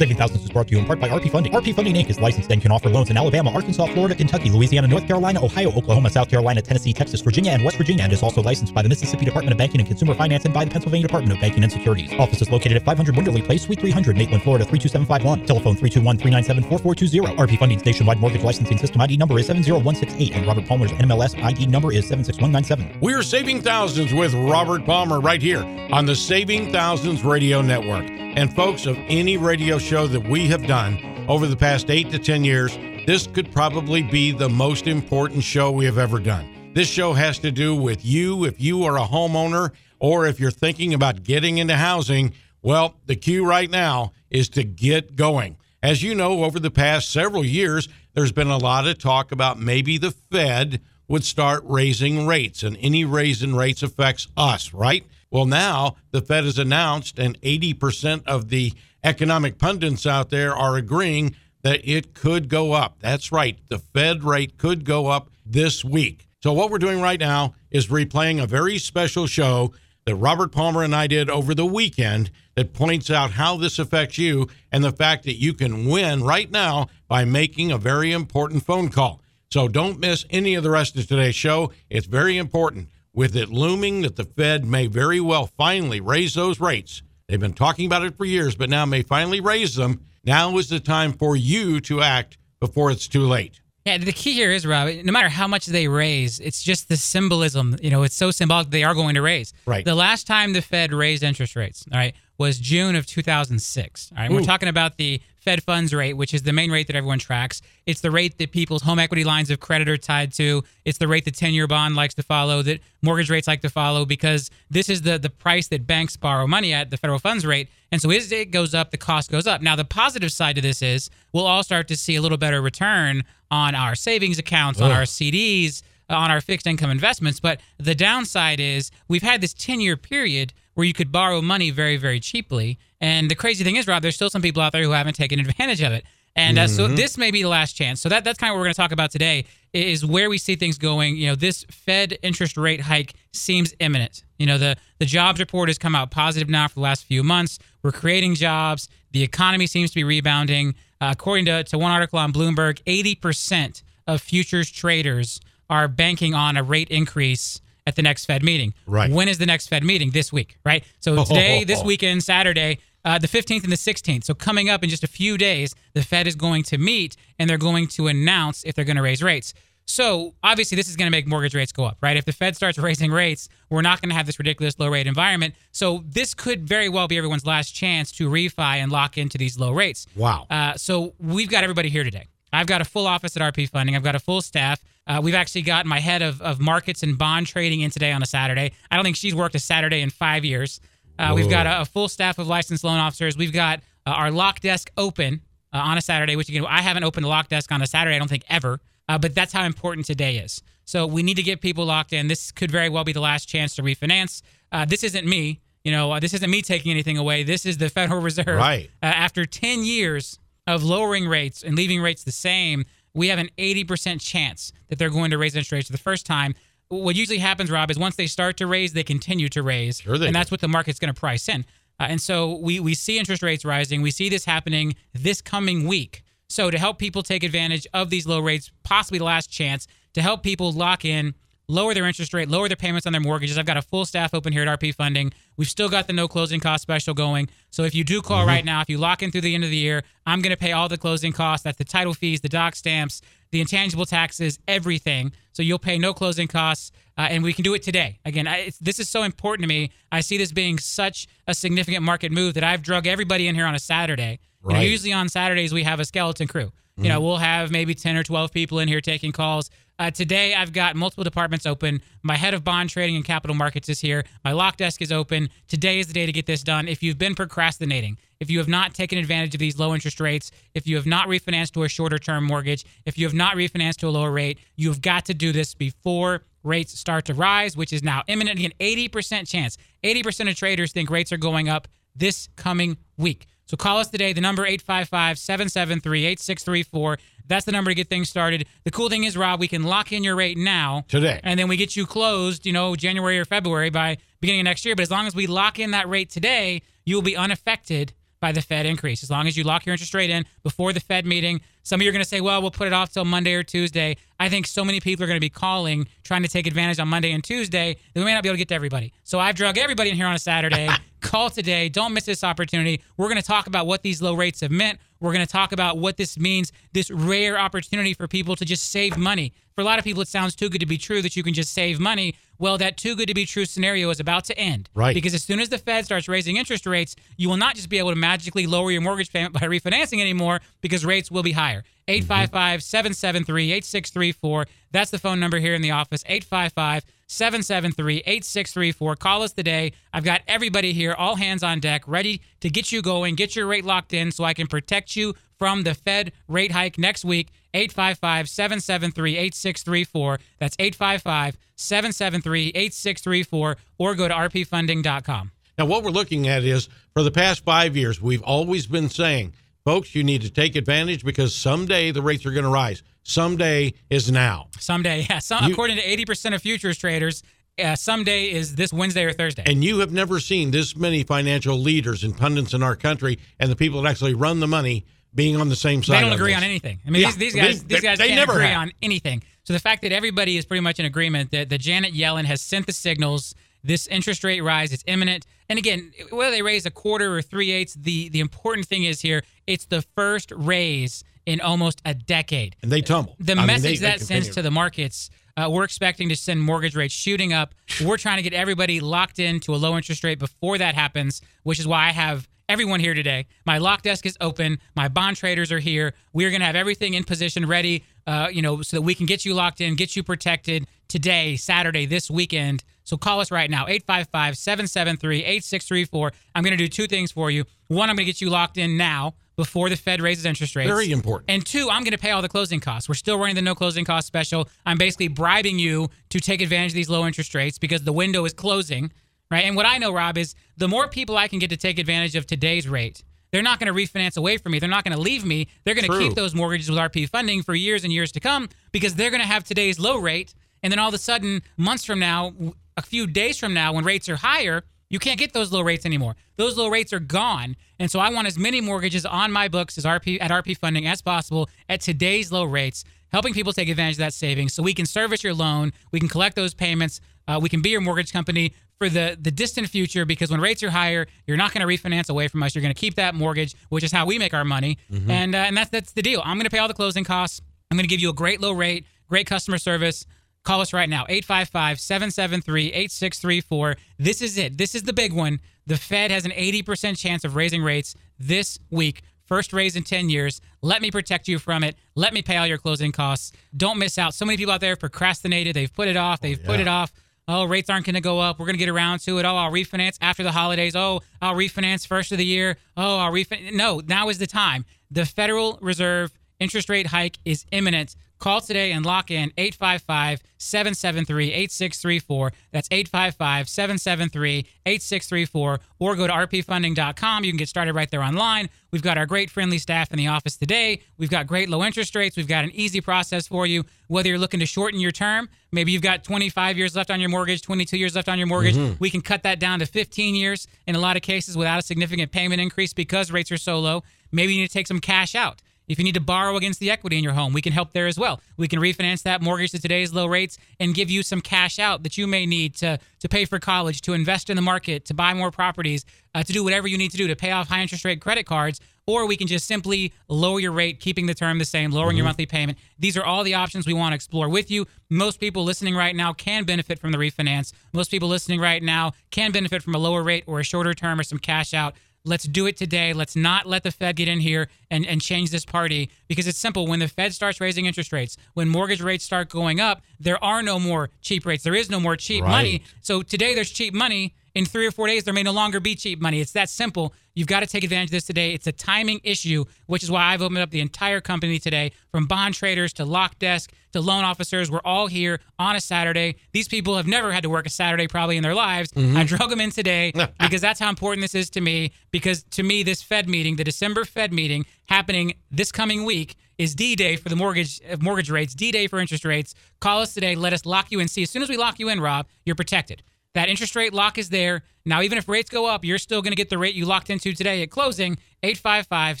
Saving Thousands is brought to you in part by RP Funding. RP Funding Inc. is licensed and can offer loans in Alabama, Arkansas, Florida, Kentucky, Louisiana, North Carolina, Ohio, Oklahoma, South Carolina, Tennessee, Texas, Virginia, and West Virginia, and is also licensed by the Mississippi Department of Banking and Consumer Finance and by the Pennsylvania Department of Banking and Securities. Office is located at 500 Winderley Place, Suite 300, Maitland, Florida 32751. Telephone 321-397-4420. RP Funding's nationwide mortgage licensing system ID number is 70168, and Robert Palmer's NMLS ID number is 76197. We're saving thousands with Robert Palmer right here on the Saving Thousands Radio Network. And folks, of any radio show that we have done over the past eight to 10 years, this could probably be the most important show we have ever done. This show has to do with you if you are a homeowner or if you're thinking about getting into housing. Well, the cue right now is to get going. As you know, over the past several years, there's been a lot of talk about maybe the Fed would start raising rates, and any raise in rates affects us, right? Well, now the Fed has announced, and 80% of the economic pundits out there are agreeing that it could go up. That's right. The Fed rate could go up this week. So, what we're doing right now is replaying a very special show that Robert Palmer and I did over the weekend that points out how this affects you and the fact that you can win right now by making a very important phone call. So, don't miss any of the rest of today's show. It's very important. With it looming that the Fed may very well finally raise those rates, they've been talking about it for years, but now may finally raise them. Now is the time for you to act before it's too late. Yeah, the key here is, Rob, no matter how much they raise, it's just the symbolism. You know, it's so symbolic they are going to raise. Right. The last time the Fed raised interest rates, all right, was June of 2006. All right. We're talking about the Fed funds rate, which is the main rate that everyone tracks. It's the rate that people's home equity lines of credit are tied to. It's the rate the 10 year bond likes to follow, that mortgage rates like to follow, because this is the, the price that banks borrow money at, the federal funds rate. And so as it goes up, the cost goes up. Now, the positive side to this is we'll all start to see a little better return on our savings accounts, on our CDs, on our fixed income investments. But the downside is we've had this 10 year period where you could borrow money very, very cheaply. And the crazy thing is, Rob, there's still some people out there who haven't taken advantage of it. And uh, so this may be the last chance. So that that's kind of what we're going to talk about today is where we see things going. You know, this Fed interest rate hike seems imminent. You know, the the jobs report has come out positive now for the last few months. We're creating jobs. The economy seems to be rebounding. Uh, according to, to one article on Bloomberg, 80% of futures traders are banking on a rate increase at the next Fed meeting. Right. When is the next Fed meeting? This week, right? So today, this weekend, Saturday, uh, the 15th and the 16th. So coming up in just a few days, the Fed is going to meet and they're going to announce if they're going to raise rates. So obviously, this is going to make mortgage rates go up, right? If the Fed starts raising rates, we're not going to have this ridiculous low rate environment. So this could very well be everyone's last chance to refi and lock into these low rates. Wow. Uh, so we've got everybody here today. I've got a full office at RP Funding. I've got a full staff. Uh, we've actually got my head of, of markets and bond trading in today on a Saturday. I don't think she's worked a Saturday in five years. Uh, we've got a, a full staff of licensed loan officers. We've got uh, our lock desk open uh, on a Saturday, which again, I haven't opened a lock desk on a Saturday, I don't think ever. Uh, but that's how important today is. So we need to get people locked in. This could very well be the last chance to refinance. Uh, this isn't me. You know, uh, this isn't me taking anything away. This is the Federal Reserve. Right. Uh, after 10 years of lowering rates and leaving rates the same, we have an 80% chance that they're going to raise interest rates for the first time. What usually happens, Rob, is once they start to raise, they continue to raise. Sure and that's what the market's going to price in. Uh, and so we, we see interest rates rising. We see this happening this coming week. So to help people take advantage of these low rates, possibly the last chance, to help people lock in, lower their interest rate, lower their payments on their mortgages. I've got a full staff open here at RP Funding. We've still got the no closing cost special going. So if you do call right now, if you lock in through the end of the year, I'm going to pay all the closing costs. That's the title fees, the doc stamps, the intangible taxes, everything. So you'll pay no closing costs, uh, and we can do it today. Again, I, it's, this is so important to me. I see this being such a significant market move that I've drug everybody in here on a Saturday. You know, usually on Saturdays we have a skeleton crew. You know, we'll have maybe 10 or 12 people in here taking calls. Uh, today, I've got multiple departments open. My head of bond trading and capital markets is here. My lock desk is open. Today is the day to get this done. If you've been procrastinating, if you have not taken advantage of these low interest rates, if you have not refinanced to a shorter term mortgage, if you have not refinanced to a lower rate, you've got to do this before rates start to rise, which is now imminent. Again, 80% chance. 80% of traders think rates are going up this coming week. So call us today. The number 855-773-8634. That's the number to get things started. The cool thing is, Rob, we can lock in your rate now. Today. And then we get you closed, you know, January or February by beginning of next year. But as long as we lock in that rate today, you will be unaffected by the Fed increase. As long as you lock your interest rate in before the Fed meeting, some of you are going to say, well, we'll put it off till Monday or Tuesday. I think so many people are going to be calling, trying to take advantage on Monday and Tuesday that we may not be able to get to everybody. So I've drug everybody in here on a Saturday. Call today. Don't miss this opportunity. We're going to talk about what these low rates have meant. We're going to talk about what this means, this rare opportunity for people to just save money. For a lot of people, it sounds too good to be true that you can just save money. Well, that too good to be true scenario is about to end. Right. Because as soon as the Fed starts raising interest rates, you will not just be able to magically lower your mortgage payment by refinancing anymore because rates will be higher. 855 773 8634. That's the phone number here in the office. 855 773 8634. Call us today. I've got everybody here, all hands on deck, ready to get you going, get your rate locked in so I can protect you from the Fed rate hike next week. 855 773 8634. That's 855 773 8634. Or go to rpfunding.com. Now, what we're looking at is for the past five years, we've always been saying, folks, you need to take advantage because someday the rates are going to rise. Someday is now. Someday, yeah. Some, You- according to 80% of futures traders, uh, someday is this Wednesday or Thursday. And you have never seen this many financial leaders and pundits in our country and the people that actually run the money being on the same side. they don't agree this. on anything. I mean, Yeah, these, these they- guys, these they- guys they can't never agree have. on anything. So the fact that everybody is pretty much in agreement that, that Janet Yellen has sent the signals, this interest rate rise is imminent. And again, whether they raise a quarter or three eighths, the the important thing is here, it's the first raise in almost a decade. And they tumble. the I message they- they that sends to the markets uh, we're expecting to send mortgage rates shooting up we're trying to get everybody locked into a low interest rate before that happens which is why i have everyone here today my lock desk is open my bond traders are here we're going to have everything in position ready uh, you know so that we can get you locked in get you protected today saturday this weekend so call us right now 855-773-8634 i'm going to do two things for you one i'm going to get you locked in now before the fed raises interest rates Very important. and two, I'm going to pay all the closing costs. We're still running the no closing cost special. I'm basically bribing you to take advantage of these low interest rates because the window is closing, right? And what I know, Rob, is the more people I can get to take advantage of today's rate, they're not going to refinance away from me. They're not going to leave me. They're going to keep those mortgages with RP funding for years and years to come because they're going to have today's low rate. And then all of a sudden, months from now, a few days from now, when rates are higher, you can't get those low rates anymore. Those low rates are gone. And so I want as many mortgages on my books as RP at RP funding as possible at today's low rates, helping people take advantage of that savings so we can service your loan, we can collect those payments, uh, we can be your mortgage company for the the distant future because when rates are higher, you're not going to refinance away from us. You're going to keep that mortgage, which is how we make our money. And uh, and that's that's the deal. I'm going to pay all the closing costs. I'm going to give you a great low rate, great customer service. Call us right now, 855 773 8634. This is it. This is the big one. The Fed has an 80% chance of raising rates this week. First raise in 10 years. Let me protect you from it. Let me pay all your closing costs. Don't miss out. So many people out there have procrastinated. They've put it off. Oh, They've put yeah. it off. Oh, rates aren't going to go up. We're going to get around to it. Oh, I'll refinance after the holidays. Oh, I'll refinance first of the year. Oh, I'll refinance. No, now is the time. The Federal Reserve interest rate hike is imminent. Call today and lock in 855 773 8634. That's 855 773 8634. Or go to rpfunding.com. You can get started right there online. We've got our great friendly staff in the office today. We've got great low interest rates. We've got an easy process for you. Whether you're looking to shorten your term, maybe you've got 25 years left on your mortgage, 22 years left on your mortgage. Mm-hmm. We can cut that down to 15 years in a lot of cases without a significant payment increase because rates are so low. Maybe you need to take some cash out. If you need to borrow against the equity in your home, we can help there as well. We can refinance that mortgage to today's low rates and give you some cash out that you may need to to pay for college, to invest in the market, to buy more properties, uh, to do whatever you need to do to pay off high interest rate credit cards. Or we can just simply lower your rate, keeping the term the same, lowering your monthly payment. These are all the options we want to explore with you. Most people listening right now can benefit from the refinance. Most people listening right now can benefit from a lower rate or a shorter term or some cash out. Let's do it today. Let's not let the Fed get in here and, and change this party because it's simple. When the Fed starts raising interest rates, when mortgage rates start going up, there are no more cheap rates. There is no more cheap Right. money. So today there's cheap money. In three or four days, there may no longer be cheap money. It's that simple. You've got to take advantage of this today. It's a timing issue, which is why I've opened up the entire company today from bond traders to lock desk to loan officers. We're all here on a Saturday. These people have never had to work a Saturday probably in their lives. I drug them in today because that's how important this is to me. Because to me, this Fed meeting, the December Fed meeting happening this coming week, is D-Day for the mortgage uh, mortgage rates, D-Day for interest rates. Call us today. Let us lock you in. See, as soon as we lock you in, Rob, you're protected. That interest rate lock is there. Now, even if rates go up, you're still going to get the rate you locked into today at closing 855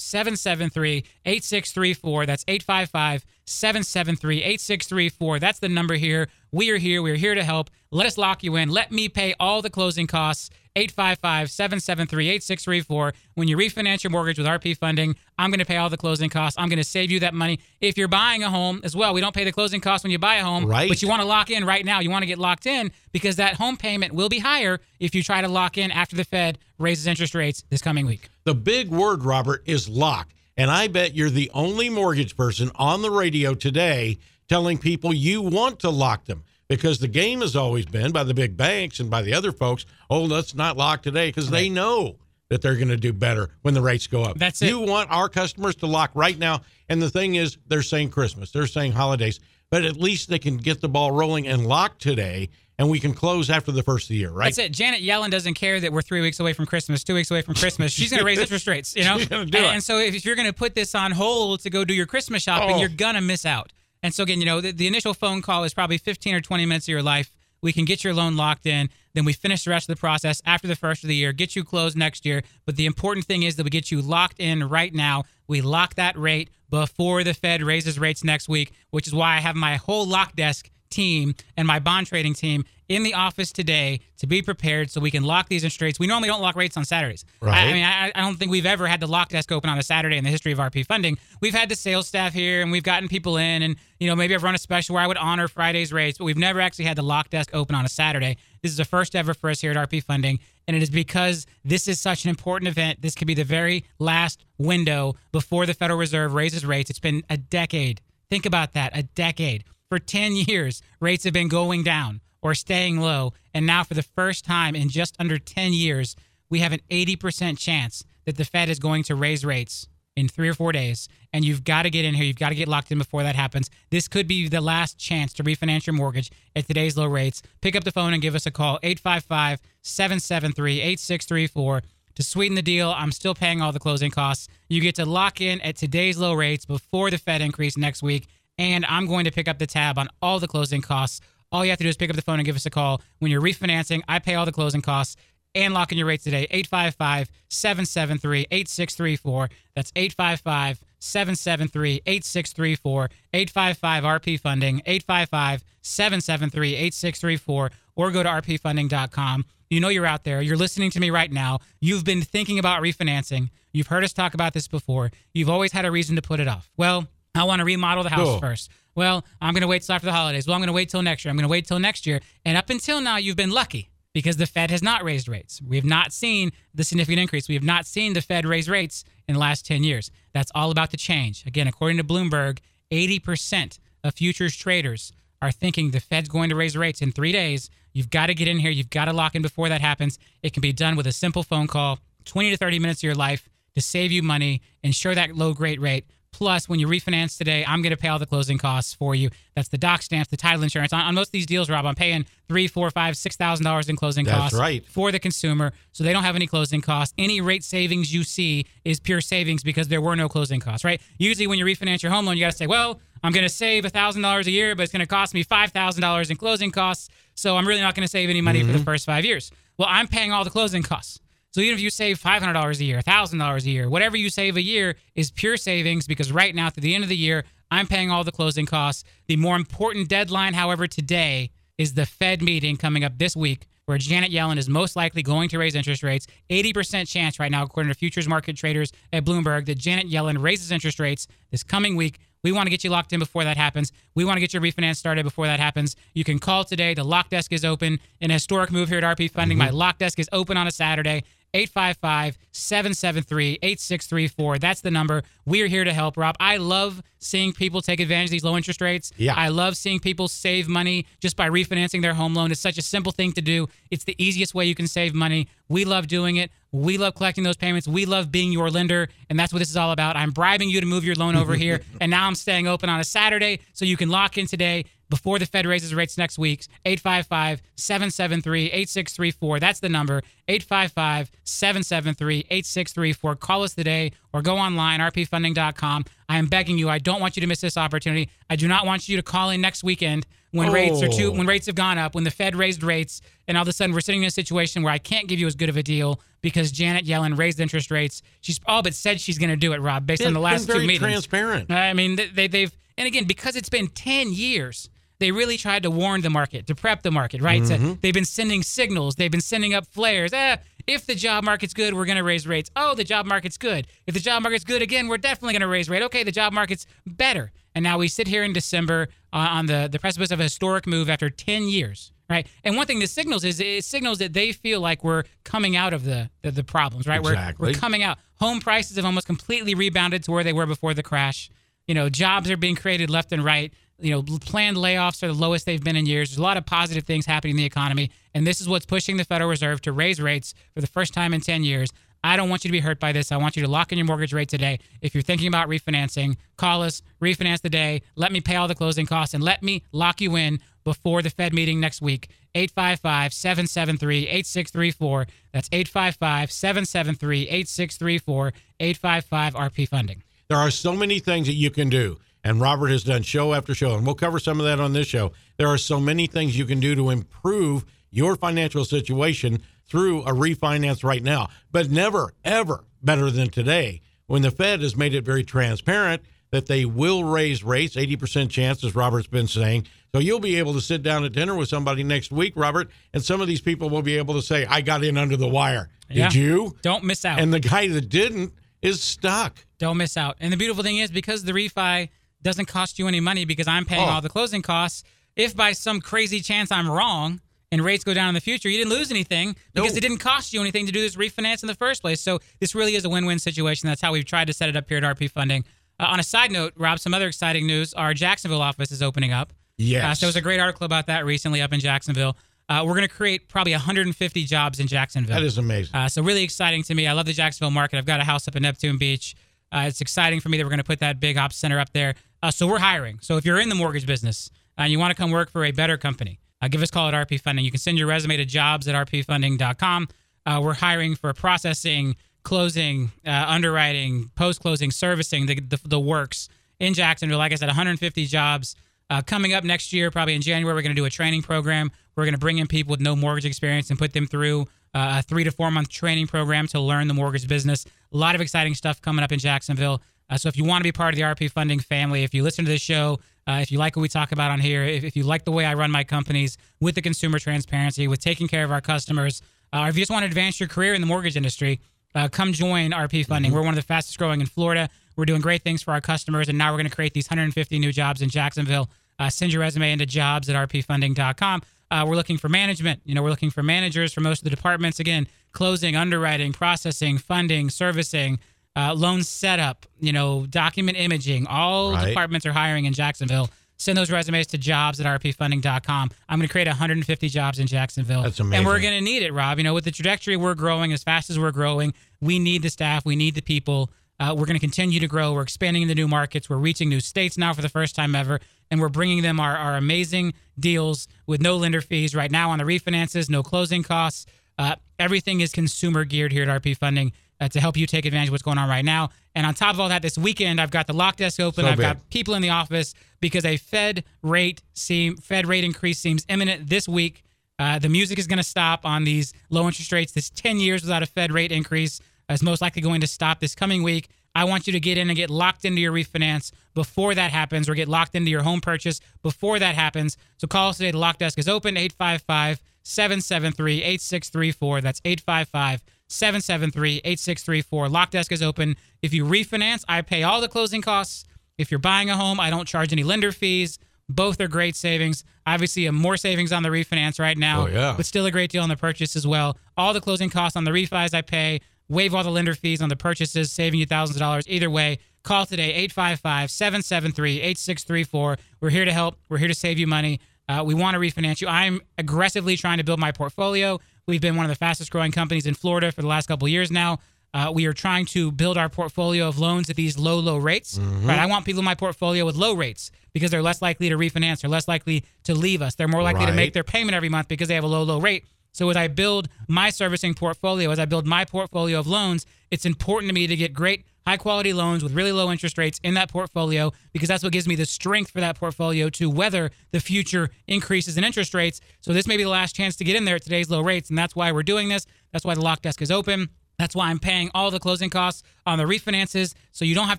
773 8634. That's 855 773 8634. That's the number here. We are here. We're here to help. Let us lock you in. Let me pay all the closing costs. 855 773 8634. When you refinance your mortgage with RP funding, I'm going to pay all the closing costs. I'm going to save you that money. If you're buying a home as well, we don't pay the closing costs when you buy a home. Right. But you want to lock in right now. You want to get locked in because that home payment will be higher if you try to lock in after the Fed raises interest rates this coming week. The big word, Robert, is lock. And I bet you're the only mortgage person on the radio today telling people you want to lock them because the game has always been by the big banks and by the other folks, oh, let's not lock today because they know that they're going to do better when the rates go up. That's it. You want our customers to lock right now. And the thing is, they're saying Christmas, they're saying holidays, but at least they can get the ball rolling and lock today. And we can close after the first of the year, right? That's it. Janet Yellen doesn't care that we're three weeks away from Christmas, two weeks away from Christmas. She's going to raise interest rates, you know? She's gonna do and, it. and so if you're going to put this on hold to go do your Christmas shopping, Oh. you're going to miss out. And so again, you know, the, the initial phone call is probably 15 or 20 minutes of your life. We can get your loan locked in. Then we finish the rest of the process after the first of the year, get you closed next year. But the important thing is that we get you locked in right now. We lock that rate before the Fed raises rates next week, which is why I have my whole lock desk team and my bond trading team in the office today to be prepared so we can lock these interest rates. We normally don't lock rates on Saturdays. I- I, mean, I, I don't think we've ever had the lock desk open on a Saturday in the history of RP funding. We've had the sales staff here and we've gotten people in, and you know maybe I've run a special where I would honor Friday's rates, but we've never actually had the lock desk open on a Saturday. This is the first ever for us here at RP Funding, and it is because this is such an important event. This could be the very last window before the Federal Reserve raises rates. It's been a decade. Think about that, a decade. For 10 years, rates have been going down or staying low. And now, for the first time in just under 10 years, we have an 80% chance that the Fed is going to raise rates in three or four days. And you've got to get in here. You've got to get locked in before that happens. This could be the last chance to refinance your mortgage at today's low rates. Pick up the phone and give us a call 855 773 8634. To sweeten the deal, I'm still paying all the closing costs. You get to lock in at today's low rates before the Fed increase next week. And I'm going to pick up the tab on all the closing costs. All you have to do is pick up the phone and give us a call. When you're refinancing, I pay all the closing costs and lock in your rates today. 855 773 8634. That's 855 773 8634. 855 RP Funding. 855 773 8634. Or go to rpfunding.com. You know you're out there. You're listening to me right now. You've been thinking about refinancing. You've heard us talk about this before. You've always had a reason to put it off. Well, I want to remodel the house Cool. first. Well, I'm going to wait till after the holidays. Well, I'm going to wait till next year. I'm going to wait till next year. And up until now, you've been lucky because the Fed has not raised rates. We have not seen the significant increase. We have not seen the Fed raise rates in the last 10 years. That's all about to change. Again, according to Bloomberg, 80% of futures traders are thinking the Fed's going to raise rates in three days. You've got to get in here. You've got to lock in before that happens. It can be done with a simple phone call, 20 to 30 minutes of your life to save you money, ensure that low great rate. Plus, when you refinance today, I'm going to pay all the closing costs for you. That's the doc stamps, the title insurance. On, on most of these deals, Rob, I'm paying three, four, five, six thousand dollars in closing That's costs right. for the consumer, so they don't have any closing costs. Any rate savings you see is pure savings because there were no closing costs, right? Usually, when you refinance your home loan, you got to say, well, I'm going to save thousand dollars a year, but it's going to cost me five thousand dollars in closing costs, so I'm really not going to save any money for the mm-hmm. first five years. Well, I'm paying all the closing costs. So even if you save five hundred dollars a year, thousand dollars a year, whatever you save a year is pure savings because right now, through the end of the year, I'm paying all the closing costs. The more important deadline, however, today is the Fed meeting coming up this week, where Janet Yellen is most likely going to raise interest rates. 80% chance right now, according to futures market traders at Bloomberg, that Janet Yellen raises interest rates this coming week. We want to get you locked in before that happens. We want to get your refinance started before that happens. You can call today. The lock desk is open. An historic move here at RP Funding. My mm-hmm. lock desk is open on a Saturday. 855 773 8634. That's the number. We are here to help, Rob. I love seeing people take advantage of these low interest rates. Yeah. I love seeing people save money just by refinancing their home loan. It's such a simple thing to do. It's the easiest way you can save money. We love doing it. We love collecting those payments. We love being your lender. And that's what this is all about. I'm bribing you to move your loan over here. And now I'm staying open on a Saturday so you can lock in today before the Fed raises rates next week. 855 773 8634. That's the number. 855 773 8634. Call us today or go online, rpfunding.com. I am begging you. I don't want you to miss this opportunity. I do not want you to call in next weekend when rates are too Oh. when rates have gone up, when the Fed raised rates, and all of a sudden we're sitting in a situation where I can't give you as good of a deal because Janet Yellen raised interest rates. She's all but said she's going to do it, Rob, based on the last two meetings. transparent. I mean, they- they, they've and again because it's been ten years, they really tried to warn the market, to prep the market, right? Mm-hmm. they've been sending signals, they've been sending up flares. Eh, if the job market's good, we're going to raise rates. Oh, the job market's good. If the job market's good again, we're definitely going to raise rate. Okay, the job market's better. And now we sit here in December uh, on the the precipice of a historic move after ten years. Right, and one thing this signals is it signals that they feel like we're coming out of the the, the problems. Right, Exactly. we're, we're coming out. Home prices have almost completely rebounded to where they were before the crash. You know, jobs are being created left and right. You know, planned layoffs are the lowest they've been in years. There's a lot of positive things happening in the economy, and this is what's pushing the Federal Reserve to raise rates for the first time in 10 years. I don't want you to be hurt by this. I want you to lock in your mortgage rate today. If you're thinking about refinancing, call us, refinance today. Let me pay all the closing costs and let me lock you in before the Fed meeting next week. 855 773 8634. That's 855 773 8634. 855 RP Funding. There are so many things that you can do. And Robert has done show after show, and we'll cover some of that on this show. There are so many things you can do to improve your financial situation through a refinance right now, but never, ever better than today when the Fed has made it very transparent that they will raise rates, 80% chance, as Robert's been saying. So you'll be able to sit down at dinner with somebody next week, Robert, and some of these people will be able to say, I got in under the wire. Yeah. Did you? Don't miss out. And the guy that didn't is stuck. Don't miss out. And the beautiful thing is because the refi doesn't cost you any money because I'm paying Oh. all the closing costs. If by some crazy chance I'm wrong and rates go down in the future, you didn't lose anything because it didn't cost you anything to do this refinance in the first place. So this really is a win-win situation. That's how we've tried to set it up here at RP Funding. Uh, on a side note, Rob, some other exciting news: our Jacksonville office is opening up. Yes. Uh, so there was a great article about that recently up in Jacksonville. Uh, we're going to create probably 150 jobs in Jacksonville. That is amazing. Uh, so really exciting to me. I love the Jacksonville market. I've got a house up in Neptune Beach. Uh, it's exciting for me that we're going to put that big ops center up there. Uh, so we're hiring. So if you're in the mortgage business and you want to come work for a better company, uh, give us a call at RP Funding. You can send your resume to jobs at rpfunding.com. Uh, we're hiring for processing, closing, uh, underwriting, post closing, servicing, the, the, the works in Jacksonville. Like I said, 150 jobs. Uh, coming up next year, probably in January, we're going to do a training program. We're going to bring in people with no mortgage experience and put them through uh, a three to four month training program to learn the mortgage business. A lot of exciting stuff coming up in Jacksonville. Uh, so if you want to be part of the RP Funding family, if you listen to this show, uh, if you like what we talk about on here, if, if you like the way I run my companies with the consumer transparency, with taking care of our customers, uh, or if you just want to advance your career in the mortgage industry, uh, come join RP Funding. We're one of the fastest growing in Florida. We're doing great things for our customers, and now we're going to create these 150 new jobs in Jacksonville. Uh, send your resume into jobs at rpfunding.com. Uh, we're looking for management. You know, we're looking for managers for most of the departments. Again, closing, underwriting, processing, funding, servicing, uh, loan setup, you know, document imaging. All Right. departments are hiring in Jacksonville. Send those resumes to jobs at rpfunding.com. I'm going to create 150 jobs in Jacksonville. That's And we're going to need it, Rob. You know, with the trajectory we're growing, as fast as we're growing, we need the staff, we need the people. Uh, we're going to continue to grow. We're expanding into new markets. We're reaching new states now for the first time ever, and we're bringing them our, our amazing deals with no lender fees right now on the refinances, no closing costs. Uh, everything is consumer geared here at RP Funding uh, to help you take advantage of what's going on right now. And on top of all that, this weekend I've got the lock desk open. So I've big. got people in the office because a Fed rate seem Fed rate increase seems imminent this week. Uh, the music is going to stop on these low interest rates. This 10 years without a Fed rate increase is most likely going to stop this coming week. I want you to get in and get locked into your refinance before that happens, or get locked into your home purchase before that happens. So call us today. The lock desk is open 855 773 8634. That's 855 773 8634. Lock desk is open. If you refinance, I pay all the closing costs. If you're buying a home, I don't charge any lender fees. Both are great savings. Obviously, more savings on the refinance right now, Oh, yeah. but still a great deal on the purchase as well. All the closing costs on the refis I pay, waive all the lender fees on the purchases, saving you thousands of dollars. Either way, call today 855 773 8634. We're here to help. We're here to save you money. Uh, we want to refinance you. I'm aggressively trying to build my portfolio. We've been one of the fastest growing companies in Florida for the last couple of years now. Uh, we are trying to build our portfolio of loans at these low, low rates. Right? I want people in my portfolio with low rates because they're less likely to refinance. They're less likely to leave us. They're more likely to make their payment every month because they have a low, low rate. So as I build my servicing portfolio, as I build my portfolio of loans, it's important to me to get great high quality loans with really low interest rates in that portfolio because that's what gives me the strength for that portfolio to weather the future increases in interest rates. So this may be the last chance to get in there at today's low rates, and that's why we're doing this. That's why the lock desk is open. That's why I'm paying all the closing costs on the refinances, so you don't have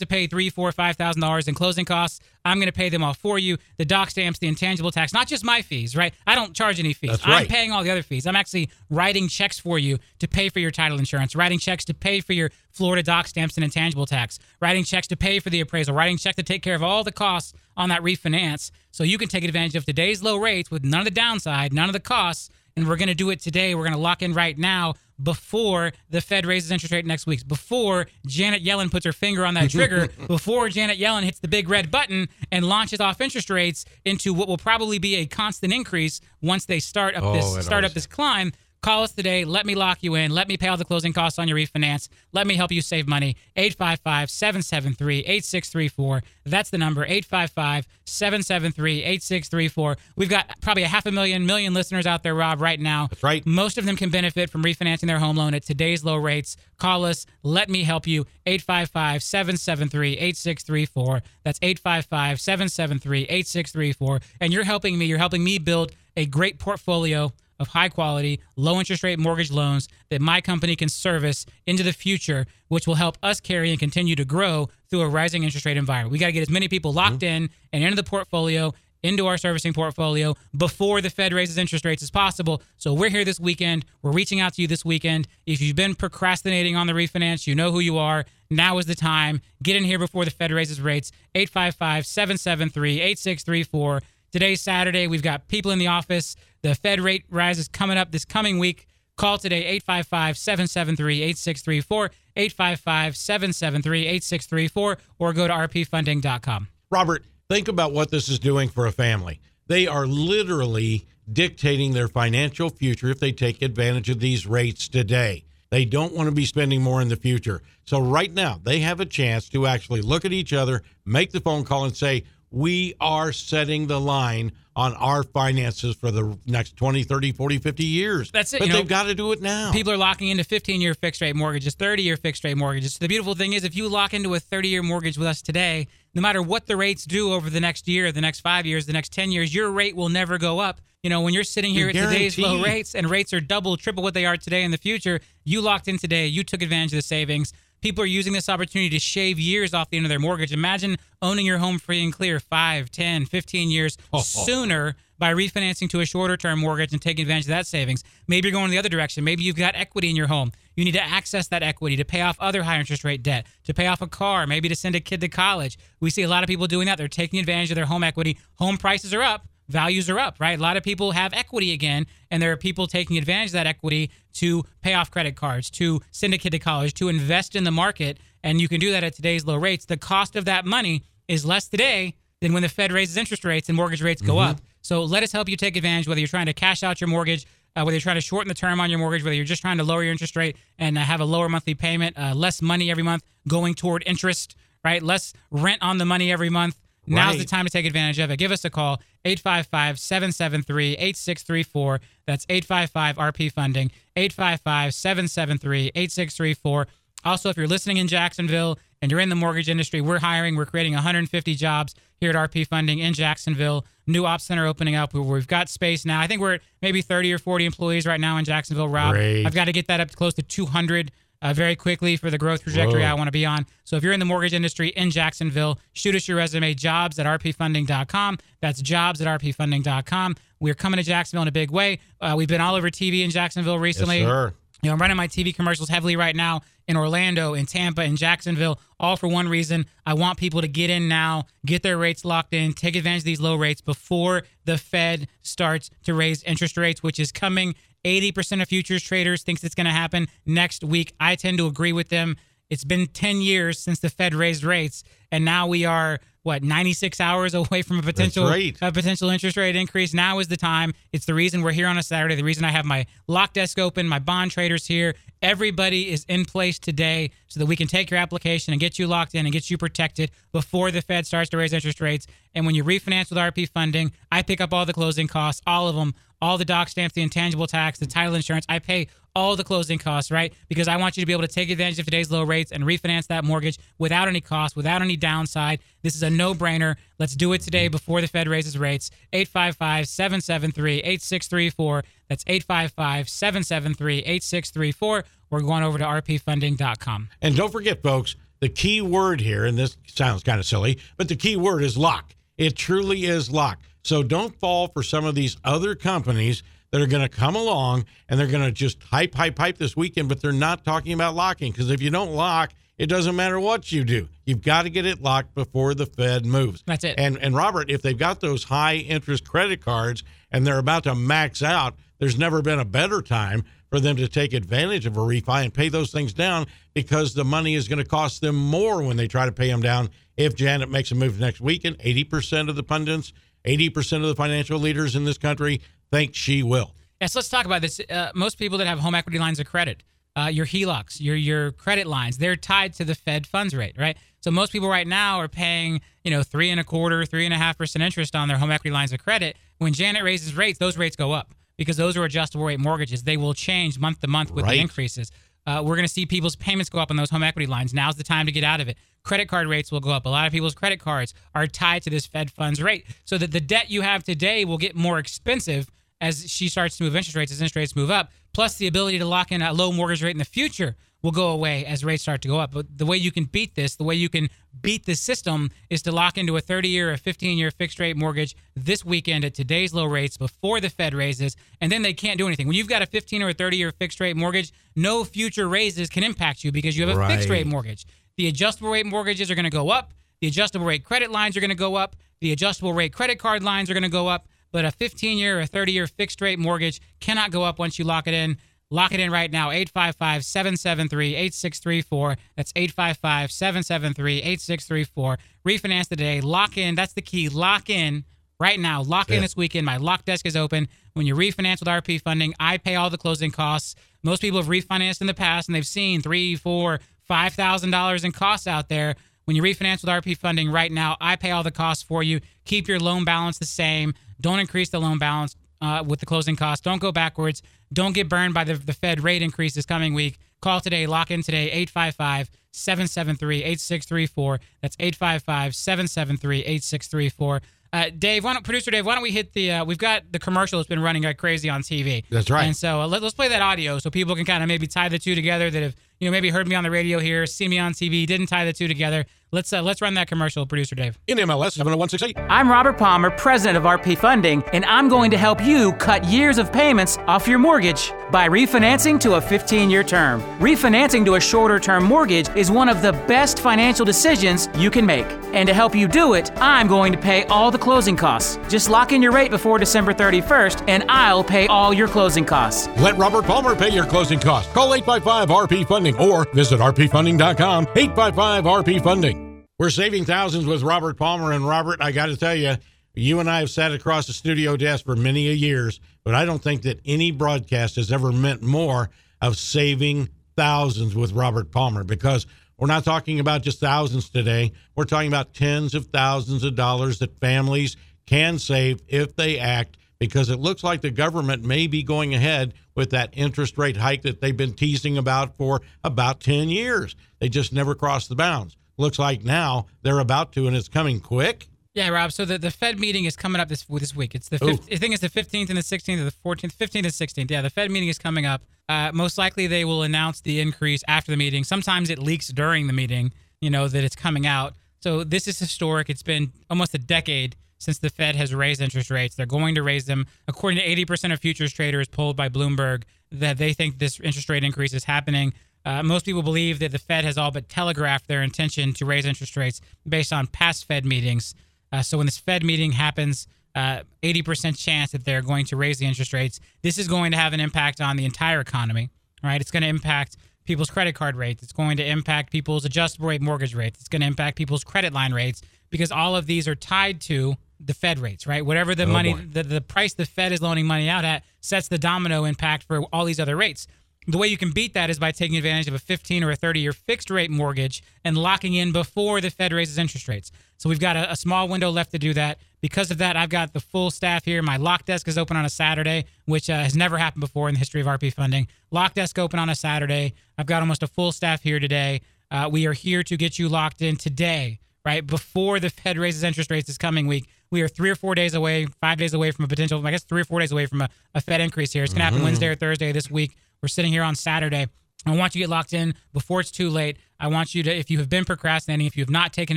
to pay three, four, five thousand dollars in closing costs. I'm going to pay them all for you. The doc stamps, the intangible tax, not just my fees, right? I don't charge any fees. Right. I'm paying all the other fees. I'm actually writing checks for you to pay for your title insurance, writing checks to pay for your Florida doc stamps and intangible tax, writing checks to pay for the appraisal, writing checks to take care of all the costs on that refinance, so you can take advantage of today's low rates with none of the downside, none of the costs. And we're going to do it today. We're going to lock in right now before the Fed raises interest rate next week, before Janet Yellen puts her finger on that trigger, before Janet Yellen hits the big red button and launches off interest rates into what will probably be a constant increase once they start up Oh, this start up this climb. Call us today. Let me lock you in. Let me pay all the closing costs on your refinance. Let me help you save money. 855 773 8634. That's the number 855 773 8634. We've got probably a half a million, million listeners out there, Rob, right now. That's right. Most of them can benefit from refinancing their home loan at today's low rates. Call us. Let me help you. 855 773 8634. That's 855 773 8634. And you're helping me. You're helping me build a great portfolio of high quality, low interest rate mortgage loans that my company can service into the future, which will help us carry and continue to grow through a rising interest rate environment. We got to get as many people locked mm-hmm. in and into the portfolio into our servicing portfolio before the Fed raises interest rates as possible. So we're here this weekend. We're reaching out to you this weekend. If you've been procrastinating on the refinance, you know who you are. Now is the time. Get in here before the Fed raises rates. 855 773 8634. Today's Saturday. We've got people in the office. The Fed rate rise is coming up this coming week. Call today 855 773 8634, 855 773 8634, or go to rpfunding.com. Robert, think about what this is doing for a family. They are literally dictating their financial future if they take advantage of these rates today. They don't want to be spending more in the future. So, right now, they have a chance to actually look at each other, make the phone call, and say, We are setting the line on our finances for the next 20, 30, 40, 50 years. That's it, But you know, they've got to do it now. People are locking into 15 year fixed rate mortgages, 30 year fixed rate mortgages. The beautiful thing is, if you lock into a 30 year mortgage with us today, no matter what the rates do over the next year, the next five years, the next 10 years, your rate will never go up. You know, when you're sitting here You're at today's low rates and rates are double, triple what they are today in the future, you locked in today, you took advantage of the savings. People are using this opportunity to shave years off the end of their mortgage. Imagine owning your home free and clear 5, 10, 15 years oh. sooner by refinancing to a shorter term mortgage and taking advantage of that savings. Maybe you're going the other direction. Maybe you've got equity in your home. You need to access that equity to pay off other high interest rate debt, to pay off a car, maybe to send a kid to college. We see a lot of people doing that. They're taking advantage of their home equity. Home prices are up, values are up, right? A lot of people have equity again, and there are people taking advantage of that equity to pay off credit cards, to send a kid to college, to invest in the market. And you can do that at today's low rates. The cost of that money is less today than when the Fed raises interest rates and mortgage rates go up. So let us help you take advantage, whether you're trying to cash out your mortgage, uh, whether you're trying to shorten the term on your mortgage, whether you're just trying to lower your interest rate and uh, have a lower monthly payment, uh, less money every month going toward interest, right? Less rent on the money every month. Now's the time to take advantage of it. Give us a call, 855 773 8634. That's 855 RP Funding, 855 773 8634. Also, if you're listening in Jacksonville and you're in the mortgage industry, we're hiring. We're creating 150 jobs here at RP Funding in Jacksonville. New ops center opening up. We- We've got space now. I think we're at maybe 30 or 40 employees right now in Jacksonville, Rob. Great. I've got to get that up to close to 200 uh, very quickly for the growth trajectory Whoa. I want to be on. So if you're in the mortgage industry in Jacksonville, shoot us your resume, jobs at rpfunding.com. That's jobs at rpfunding.com. We're coming to Jacksonville in a big way. Uh, we've been all over TV in Jacksonville recently. Yes. You know, I'm running my TV commercials heavily right now in Orlando, in Tampa, in Jacksonville, all for one reason. I want people to get in now, get their rates locked in, take advantage of these low rates before the Fed starts to raise interest rates, which is coming. 80% of futures traders thinks it's going to happen next week. I tend to agree with them. It's been 10 years since the Fed raised rates, and now we are what 96 hours away from a potential right. a potential interest rate increase. Now is the time. It's the reason we're here on a Saturday. The reason I have my lock desk open, my bond traders here. Everybody is in place today so that we can take your application and get you locked in and get you protected before the Fed starts to raise interest rates. And when you refinance with RP funding, I pick up all the closing costs, all of them, all the doc stamps, the intangible tax, the title insurance. I pay all the closing costs, right? Because I want you to be able to take advantage of today's low rates and refinance that mortgage without any cost, without any downside. This is a no brainer. Let's do it today before the Fed raises rates. 855 773 8634. That's 855 773 8634. We're going over to rpfunding.com. And don't forget, folks, the key word here, and this sounds kind of silly, but the key word is lock. It truly is lock. So don't fall for some of these other companies that are going to come along and they're going to just hype, hype, hype this weekend, but they're not talking about locking because if you don't lock, it doesn't matter what you do. You've got to get it locked before the Fed moves. That's it. And and Robert, if they've got those high interest credit cards and they're about to max out, there's never been a better time for them to take advantage of a refi and pay those things down because the money is going to cost them more when they try to pay them down if Janet makes a move next week. And 80% of the pundits, 80% of the financial leaders in this country think she will. Yes, let's talk about this. Uh, most people that have home equity lines of credit, uh, your HELOCs, your your credit lines, they're tied to the Fed funds rate, right? So most people right now are paying, you know, three and a quarter, three and a half percent interest on their home equity lines of credit. When Janet raises rates, those rates go up because those are adjustable rate mortgages. They will change month to month with Right. the increases. Uh, we're going to see people's payments go up on those home equity lines. Now's the time to get out of it. Credit card rates will go up. A lot of people's credit cards are tied to this Fed funds rate, so that the debt you have today will get more expensive as she starts to move interest rates, as interest rates move up. Plus, the ability to lock in a low mortgage rate in the future will go away as rates start to go up. But the way you can beat this, the way you can beat the system, is to lock into a 30 year or 15 year fixed rate mortgage this weekend at today's low rates before the Fed raises. And then they can't do anything. When you've got a 15 or a 30 year fixed rate mortgage, no future raises can impact you because you have a fixed rate mortgage. The adjustable rate mortgages are going to go up. The adjustable rate credit lines are going to go up. The adjustable rate credit card lines are going to go up. But a 15 year or 30 year fixed rate mortgage cannot go up once you lock it in. Lock it in right now, 855 773 8634. That's 855 773 8634. Refinance today. Lock in. That's the key. Lock in right now. Lock in this weekend. My lock desk is open. When you refinance with RP funding, I pay all the closing costs. Most people have refinanced in the past and they've seen three, four, five thousand dollars in costs out there. When you refinance with RP funding right now, I pay all the costs for you. Keep your loan balance the same. Don't increase the loan balance uh, with the closing costs. Don't go backwards. Don't get burned by the, the Fed rate increase this coming week. Call today. Lock in today. 855 773 8634. That's 855 773 8634. Uh, Dave, why don't producer Dave? Why don't we hit the? Uh, we've got the commercial that's been running like crazy on TV. That's right. And so uh, let, us play that audio so people can kind of maybe tie the two together. That have you know maybe heard me on the radio here, see me on TV, didn't tie the two together. Let's uh, let's run that commercial, producer Dave. NMLS 70168. I'm Robert Palmer, president of RP Funding, and I'm going to help you cut years of payments off your mortgage by refinancing to a 15 year term. Refinancing to a shorter term mortgage is one of the best financial decisions you can make. And to help you do it, I'm going to pay all the closing costs. Just lock in your rate before December 31st, and I'll pay all your closing costs. Let Robert Palmer pay your closing costs. Call 855 RP Funding or visit rpfunding.com. 855 RP Funding. We're saving thousands with Robert Palmer. And Robert, I got to tell you, you and I have sat across the studio desk for many a years, but I don't think that any broadcast has ever meant more of saving thousands with Robert Palmer because we're not talking about just thousands today. We're talking about tens of thousands of dollars that families can save if they act because it looks like the government may be going ahead with that interest rate hike that they've been teasing about for about 10 years. They just never crossed the bounds. Looks like now they're about to, and it's coming quick. Yeah, Rob. So the, the Fed meeting is coming up this this week. It's the I think it's the 15th and the 16th or the 14th, 15th and 16th. Yeah, the Fed meeting is coming up. Uh, most likely they will announce the increase after the meeting. Sometimes it leaks during the meeting. You know that it's coming out. So this is historic. It's been almost a decade since the Fed has raised interest rates. They're going to raise them. According to 80% of futures traders polled by Bloomberg, that they think this interest rate increase is happening. Uh, most people believe that the Fed has all but telegraphed their intention to raise interest rates based on past Fed meetings. Uh, so when this Fed meeting happens, uh, 80% chance that they're going to raise the interest rates. This is going to have an impact on the entire economy, right? It's going to impact people's credit card rates. It's going to impact people's adjustable rate mortgage rates. It's going to impact people's credit line rates because all of these are tied to the Fed rates, right? Whatever the Oh, money, the, the price the Fed is loaning money out at sets the domino impact for all these other rates. The way you can beat that is by taking advantage of a 15 or a 30 year fixed rate mortgage and locking in before the Fed raises interest rates. So we've got a, a, small window left to do that. Because of that, I've got the full staff here. My lock desk is open on a Saturday, which uh, has never happened before in the history of RP funding. Lock desk open on a Saturday. I've got almost a full staff here today. Uh, we are here to get you locked in today, right before the Fed raises interest rates this coming week. We are three or four days away, five days away from a potential, I guess three or four days away from a, a Fed increase here. It's going to happen mm-hmm. Wednesday or Thursday this week. We're sitting here on Saturday. I want you to get locked in before it's too late. I want you to, if you have been procrastinating, if you have not taken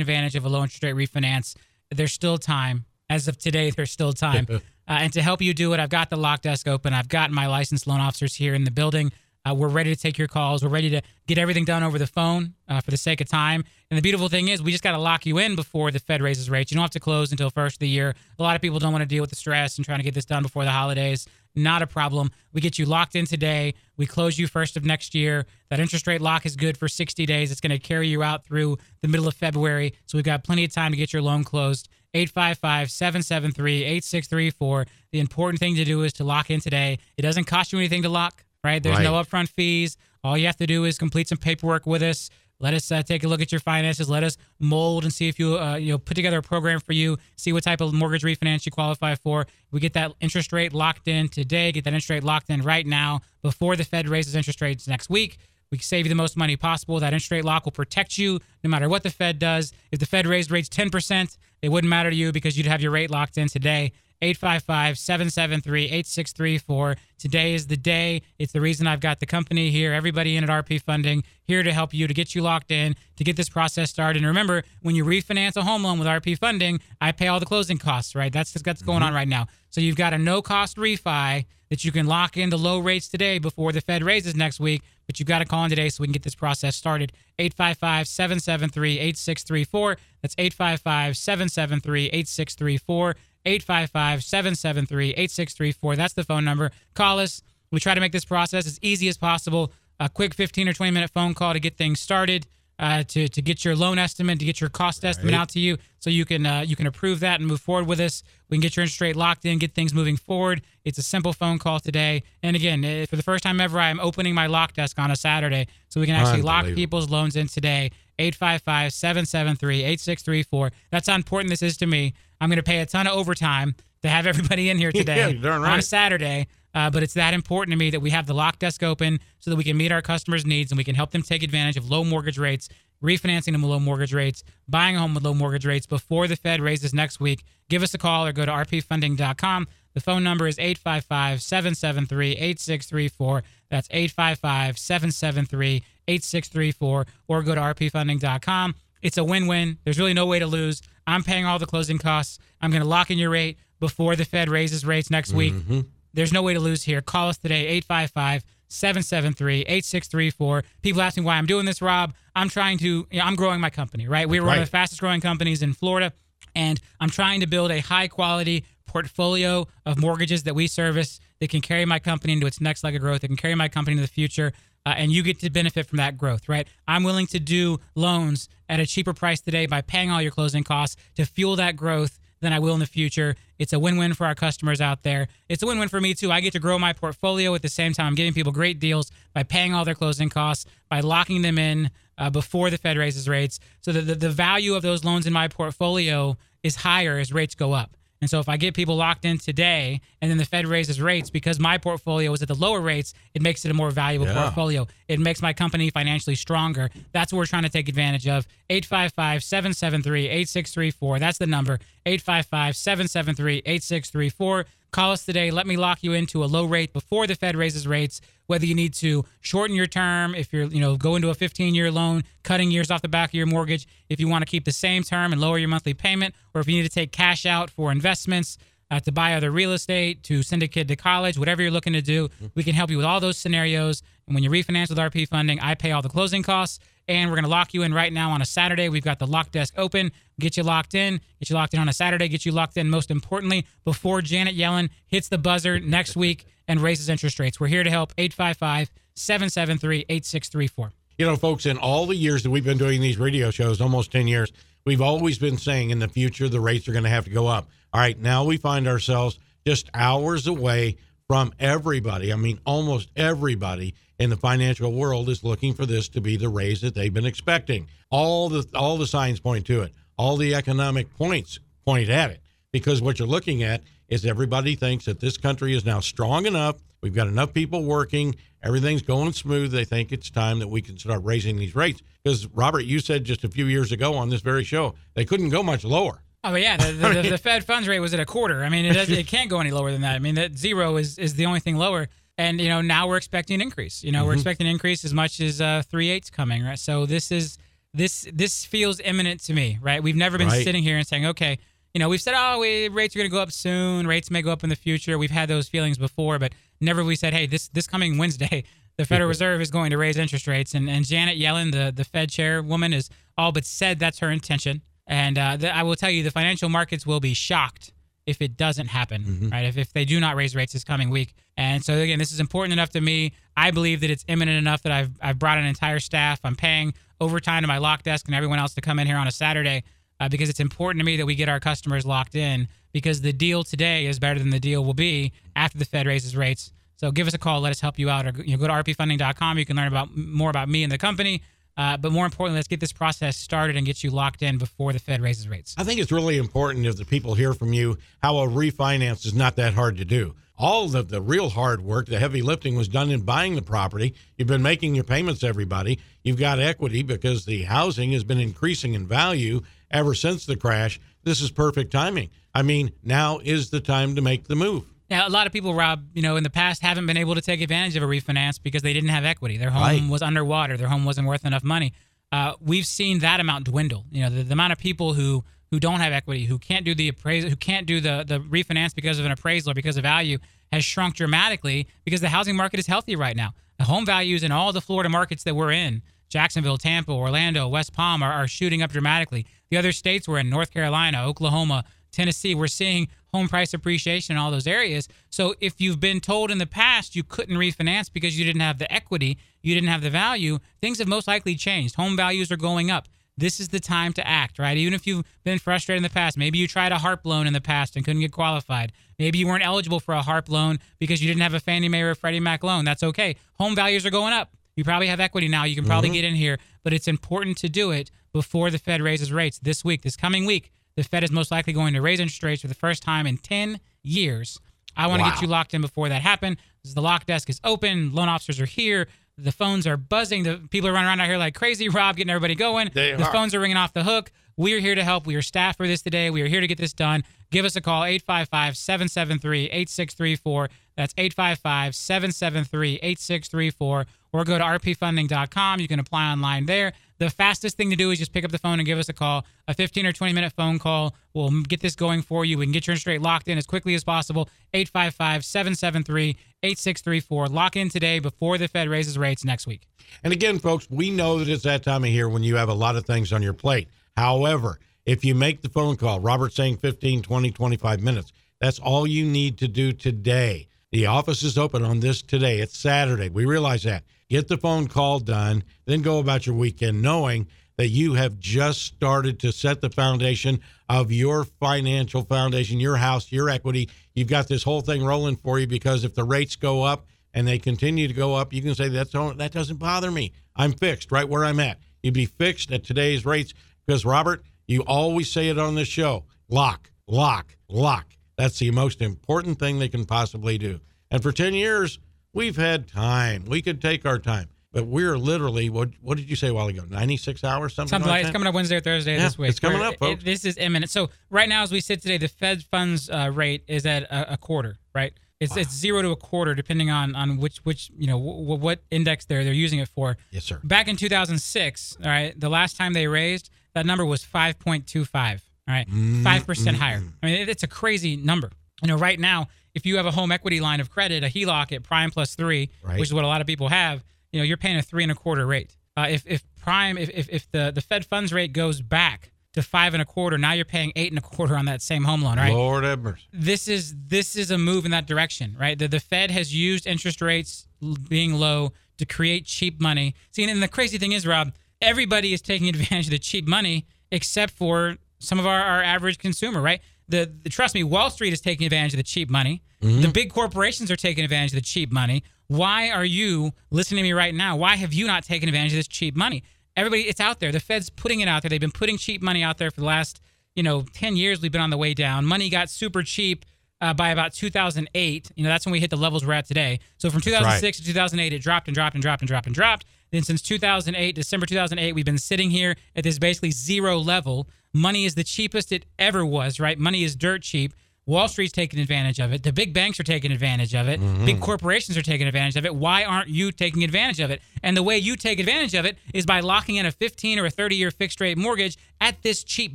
advantage of a low interest rate refinance, there's still time. As of today, there's still time. uh, and to help you do it, I've got the lock desk open. I've got my licensed loan officers here in the building. Uh, we're ready to take your calls. We're ready to get everything done over the phone uh, for the sake of time. And the beautiful thing is, we just got to lock you in before the Fed raises rates. You don't have to close until first of the year. A lot of people don't want to deal with the stress and trying to get this done before the holidays. Not a problem. We get you locked in today. We close you first of next year. That interest rate lock is good for 60 days. It's going to carry you out through the middle of February. So we've got plenty of time to get your loan closed. 855 773 8634. The important thing to do is to lock in today. It doesn't cost you anything to lock, right? There's right. no upfront fees. All you have to do is complete some paperwork with us. Let us uh, take a look at your finances. Let us mold and see if you uh, you know put together a program for you. See what type of mortgage refinance you qualify for. We get that interest rate locked in today. Get that interest rate locked in right now before the Fed raises interest rates next week. We save you the most money possible. That interest rate lock will protect you no matter what the Fed does. If the Fed raised rates 10%, it wouldn't matter to you because you'd have your rate locked in today. 855 773 8634. Today is the day. It's the reason I've got the company here, everybody in at RP Funding, here to help you, to get you locked in, to get this process started. And remember, when you refinance a home loan with RP Funding, I pay all the closing costs, right? That's what's going mm-hmm. on right now. So you've got a no cost refi that you can lock in the low rates today before the Fed raises next week. But you've got to call in today so we can get this process started. 855 773 8634. That's 855 773 8634. 855 773 8634. That's the phone number. Call us. We try to make this process as easy as possible. A quick 15 or 20 minute phone call to get things started. Uh, to to get your loan estimate, to get your cost estimate out to you, so you can uh, you can approve that and move forward with us. We can get your interest rate locked in, get things moving forward. It's a simple phone call today. And again, eh, for the first time ever, I am opening my lock desk on a Saturday, so we can actually lock people's loans in today. 855 773 8634. That's how important this is to me. I'm going to pay a ton of overtime to have everybody in here today yeah, right. on a Saturday. Uh, but it's that important to me that we have the lock desk open so that we can meet our customers' needs and we can help them take advantage of low mortgage rates, refinancing them with low mortgage rates, buying a home with low mortgage rates before the Fed raises next week. Give us a call or go to rpfunding.com. The phone number is 855 773 8634. That's 855 773 8634. Or go to rpfunding.com. It's a win win. There's really no way to lose. I'm paying all the closing costs. I'm going to lock in your rate before the Fed raises rates next week. Mm-hmm. There's no way to lose here. Call us today, 855 773 8634. People ask me why I'm doing this, Rob. I'm trying to, you know, I'm growing my company, right? We're right. one of the fastest growing companies in Florida, and I'm trying to build a high quality portfolio of mortgages that we service that can carry my company into its next leg of growth, that can carry my company into the future uh, and you get to benefit from that growth, right? I'm willing to do loans at a cheaper price today by paying all your closing costs to fuel that growth than I will in the future. It's a win win for our customers out there. It's a win win for me too. I get to grow my portfolio at the same time. I'm giving people great deals by paying all their closing costs, by locking them in uh, before the Fed raises rates. So the, the, the value of those loans in my portfolio is higher as rates go up. And so if I get people locked in today and then the Fed raises rates because my portfolio is at the lower rates, it makes it a more valuable yeah. portfolio. It makes my company financially stronger. That's what we're trying to take advantage of. 855 773 8634. That's the number. 855 773 8634. Call us today. Let me lock you into a low rate before the Fed raises rates. Whether you need to shorten your term, if you're, you know, go into a 15 year loan, cutting years off the back of your mortgage, if you want to keep the same term and lower your monthly payment, or if you need to take cash out for investments, uh, to buy other real estate, to send a kid to college, whatever you're looking to do, we can help you with all those scenarios. And when you refinance with RP funding, I pay all the closing costs and we're going to lock you in right now on a Saturday. We've got the lock desk open. Get you locked in. Get you locked in on a Saturday. Get you locked in, most importantly, before Janet Yellen hits the buzzer next week and raises interest rates. We're here to help. 855 773 8634. You know, folks, in all the years that we've been doing these radio shows, almost 10 years, we've always been saying in the future the rates are going to have to go up. All right, now we find ourselves just hours away from everybody. I mean, almost everybody in the financial world is looking for this to be the raise that they've been expecting. All the all the signs point to it. All the economic points point at it because what you're looking at is everybody thinks that this country is now strong enough. We've got enough people working. Everything's going smooth. They think it's time that we can start raising these rates. Because, Robert, you said just a few years ago on this very show, they couldn't go much lower. Oh but yeah, the, the, the, the, Fed funds rate was at a quarter. I mean, it, it can't go any lower than that. I mean, that zero is is the only thing lower. And you know, now we're expecting an increase. You know, mm-hmm. we're expecting an increase as much as uh, three eighths coming. Right. So this is this this feels imminent to me. Right. We've never been right. sitting here and saying, okay, you know, we've said, oh, we, rates are going to go up soon. Rates may go up in the future. We've had those feelings before, but never we said, hey, this this coming Wednesday, the Federal Reserve is going to raise interest rates. And, and Janet Yellen, the, the Fed chairwoman, has all but said that's her intention. And uh, the, I will tell you, the financial markets will be shocked if it doesn't happen, mm-hmm. right? If, if they do not raise rates this coming week. And so, again, this is important enough to me. I believe that it's imminent enough that I've, I've brought an entire staff. I'm paying overtime to my lock desk and everyone else to come in here on a Saturday uh, because it's important to me that we get our customers locked in because the deal today is better than the deal will be after the Fed raises rates. So give us a call. Let us help you out. Or you know, go to rpfunding.com. You can learn about more about me and the company. Uh, but more importantly, let's get this process started and get you locked in before the Fed raises rates. I think it's really important if the people hear from you how a refinance is not that hard to do. All of the real hard work, the heavy lifting was done in buying the property. You've been making your payments, everybody. You've got equity because the housing has been increasing in value ever since the crash. This is perfect timing. I mean, now is the time to make the move. Now, a lot of people, Rob, you know, in the past haven't been able to take advantage of a refinance because they didn't have equity. Their home right. was underwater. Their home wasn't worth enough money. Uh, we've seen that amount dwindle. You know, the, the, amount of people who who don't have equity, who can't do the appraisal, who can't do the the refinance because of an appraisal or because of value, has shrunk dramatically because the housing market is healthy right now. The home values in all the Florida markets that we're in Jacksonville, Tampa, Orlando, West Palm are, are shooting up dramatically. The other states we're in, North Carolina, Oklahoma, Tennessee, we're seeing home price appreciation in all those areas. So if you've been told in the past you couldn't refinance because you didn't have the equity, you didn't have the value, things have most likely changed. Home values are going up. This is the time to act, right? Even if you've been frustrated in the past, maybe you tried a HARP loan in the past and couldn't get qualified. Maybe you weren't eligible for a HARP loan because you didn't have a Fannie Mae or Freddie Mac loan. That's okay. Home values are going up. You probably have equity now. You can probably mm-hmm. get in here, but it's important to do it before the Fed raises rates this week, this coming week. The Fed is most likely going to raise interest rates for the first time in 10 years. I want to wow. get you locked in before that happens. The lock desk is open. Loan officers are here. The phones are buzzing. The people are running around out here like crazy. Rob getting everybody going. They the are. phones are ringing off the hook. We are here to help. We are staff for this today. We are here to get this done. Give us a call 855 773 8634. That's 855 773 8634 or go to rpfunding.com. You can apply online there. The fastest thing to do is just pick up the phone and give us a call. A 15 or 20 minute phone call will get this going for you. We can get your interest rate locked in as quickly as possible. 855 773 8634. Lock in today before the Fed raises rates next week. And again, folks, we know that it's that time of year when you have a lot of things on your plate. However, if you make the phone call, Robert's saying 15, 20, 25 minutes, that's all you need to do today. The office is open on this today. It's Saturday. We realize that. Get the phone call done, then go about your weekend knowing that you have just started to set the foundation of your financial foundation, your house, your equity. You've got this whole thing rolling for you because if the rates go up and they continue to go up, you can say that's that doesn't bother me. I'm fixed right where I'm at. You'd be fixed at today's rates because Robert, you always say it on this show: lock, lock, lock. That's the most important thing they can possibly do. And for 10 years, we've had time. We could take our time. But we're literally, what what did you say a while ago? 96 hours, something, something like, that? It's coming up Wednesday or Thursday yeah, this week. It's coming up, folks. It, this is imminent. So right now, as we sit today, the Fed funds uh, rate is at a, a quarter, right? It's, wow. it's zero to a quarter, depending on on which which you know w- what index they're they're using it for. Yes, sir. Back in 2006, all right, the last time they raised that number was 5.25. All right, mm, five percent higher. Mm. I mean, it's a crazy number. You know, right now, if you have a home equity line of credit, a HELOC at prime plus three, right. which is what a lot of people have, you know, you're paying a three and a quarter rate. Uh, if if prime, if, if if the the Fed funds rate goes back to five and a quarter, now you're paying eight and a quarter on that same home loan, right? Lord have This is this is a move in that direction, right? The the Fed has used interest rates being low to create cheap money. See, and the crazy thing is, Rob, everybody is taking advantage of the cheap money except for some of our, our average consumer, right? The, the trust me, Wall Street is taking advantage of the cheap money. The big corporations are taking advantage of the cheap money. Why are you listening to me right now? Why have you not taken advantage of this cheap money? Everybody, it's out there. The Fed's putting it out there. They've been putting cheap money out there for the last, you know, 10 years. We've been on the way down. Money got super cheap uh, by about 2008. You know, that's when we hit the levels we're at today. So from 2006 to 2008, it dropped and dropped and dropped and dropped and dropped. Then since 2008, December 2008, we've been sitting here at this basically zero level. Money is the cheapest it ever was, right? Money is dirt cheap. Wall Street's taking advantage of it. The big banks are taking advantage of it. Mm-hmm. Big corporations are taking advantage of it. Why aren't you taking advantage of it? And the way you take advantage of it is by locking in a 15 or a 30 year fixed rate mortgage at this cheap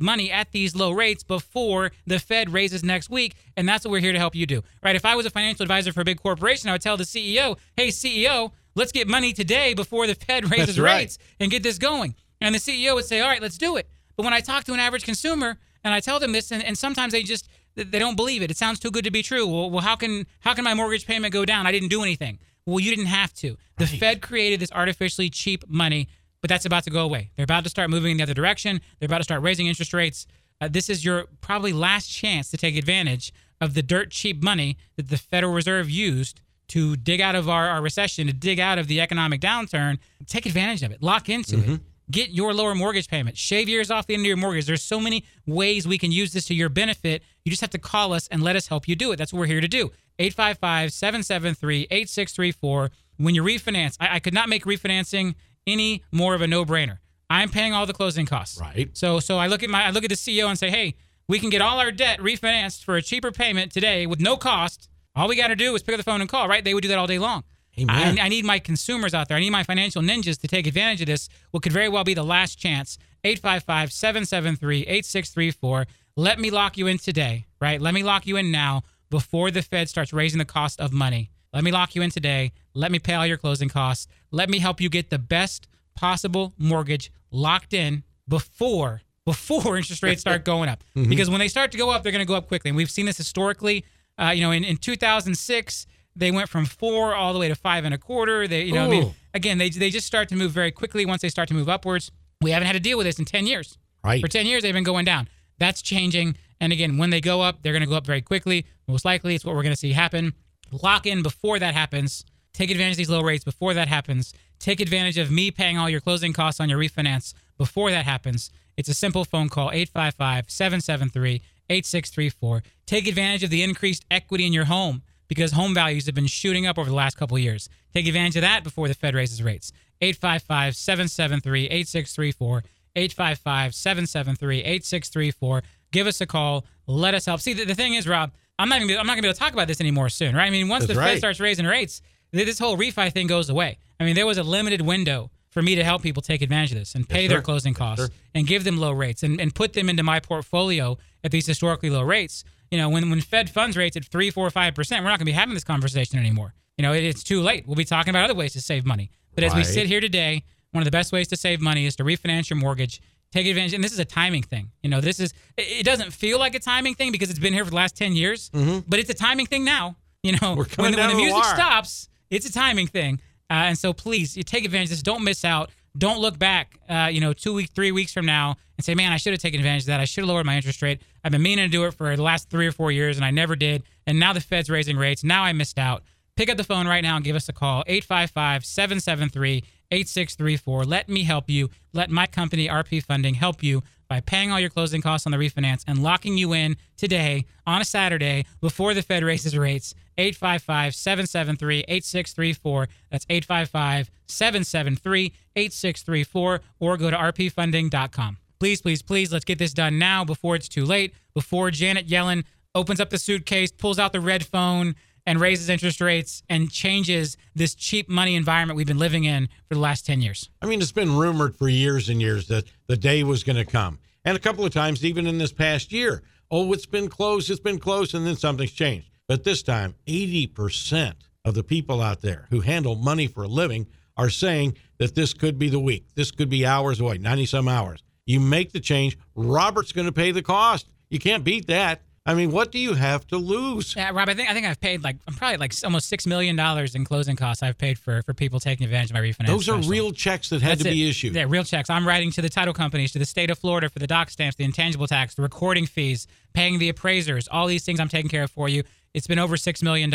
money at these low rates before the Fed raises next week. And that's what we're here to help you do. Right? If I was a financial advisor for a big corporation, I would tell the CEO, hey, CEO, let's get money today before the Fed raises right. rates and get this going. And the CEO would say, all right, let's do it. But when I talk to an average consumer and I tell them this, and, and sometimes they just they don't believe it. It sounds too good to be true. Well, well, how can how can my mortgage payment go down? I didn't do anything. Well, you didn't have to. The Fed created this artificially cheap money, but that's about to go away. They're about to start moving in the other direction. They're about to start raising interest rates. Uh, this is your probably last chance to take advantage of the dirt cheap money that the Federal Reserve used to dig out of our, our recession, to dig out of the economic downturn. Take advantage of it. Lock into it. Get your lower mortgage payment. Shave years off the end of your mortgage. There's so many ways we can use this to your benefit. You just have to call us and let us help you do it. That's what we're here to do. 855 773 8634. When you refinance, I, I could not make refinancing any more of a no brainer. I'm paying all the closing costs. Right. So so I look at my I look at the CEO and say, hey, we can get all our debt refinanced for a cheaper payment today with no cost. All we got to do is pick up the phone and call. Right? They would do that all day long. I, I need my consumers out there. I need my financial ninjas to take advantage of this. What could very well be the last chance. 855 773 8634. Let me lock you in today, right? Let me lock you in now before the Fed starts raising the cost of money. Let me lock you in today. Let me pay all your closing costs. Let me help you get the best possible mortgage locked in before before interest rates start going up. Because when they start to go up, they're going to go up quickly. And we've seen this historically. Uh, you know, in, in 2006, they went from four all the way to five and a quarter. They, you know, I mean, again, they they just start to move very quickly once they start to move upwards. We haven't had to deal with this in 10 years. Right. For 10 years, they've been going down. That's changing. And again, when they go up, they're going to go up very quickly. Most likely, it's what we're going to see happen. Lock in before that happens. Take advantage of these low rates before that happens. Take advantage of me paying all your closing costs on your refinance before that happens. It's a simple phone call 855 773 8634. Take advantage of the increased equity in your home because home values have been shooting up over the last couple of years. Take advantage of that before the Fed raises rates. 855 773 8634. 855 773 8634. Give us a call. Let us help. See, the, the thing is, Rob, I'm not, gonna be, I'm not going to be able to talk about this anymore soon, right? I mean, once That's the Fed starts raising rates, th- this whole refi thing goes away. I mean, there was a limited window for me to help people take advantage of this and pay their closing costs sir. and give them low rates and, and put them into my portfolio at these historically low rates. You know, when, when Fed funds rates at three, four, five percent, we're not going to be having this conversation anymore. You know, it, it's too late. We'll be talking about other ways to save money. But as we sit here today, one of the best ways to save money is to refinance your mortgage. Take advantage, and this is a timing thing. You know, this is it it doesn't feel like a timing thing because it's been here for the last ten years, but it's a timing thing now. You know, Mm-hmm. When, the- when the to the music stops, it's a timing thing. Uh, and so please, you take advantage of this. Don't miss out. Don't look back, uh, you know, two weeks, three weeks from now and say, man, I should have taken advantage of that. I should have lowered my interest rate. I've been meaning to do it for the last three or four years and I never did. And now the Fed's raising rates. Now I missed out. Pick up the phone right now and give us a call 855 773 8634. Let me help you. Let my company, RP Funding, help you by paying all your closing costs on the refinance and locking you in today on a Saturday before the Fed raises rates. 855 773 8634. That's 855 773 8634. Or go to rpfunding.com. Please, please, please, let's get this done now before it's too late, before Janet Yellen opens up the suitcase, pulls out the red phone, and raises interest rates and changes this cheap money environment we've been living in for the last 10 years. I mean, it's been rumored for years and years that the day was going to come. And a couple of times, even in this past year, oh, it's been closed, it's been closed, and then something's changed. But this time, 80% of the people out there who handle money for a living are saying that this could be the week. This could be hours away, 90 some hours. You make the change, Robert's going to pay the cost. You can't beat that. I mean, what do you have to lose? Yeah, Rob, I think I think I've paid like I'm probably like almost six million dollars in closing costs I've paid for for people taking advantage of my refinance. Those are special. real checks that had That's to it. be issued. Yeah, real checks. I'm writing to the title companies, to the state of Florida for the doc stamps, the intangible tax, the recording fees, paying the appraisers, all these things I'm taking care of for you. It's been over $6 million.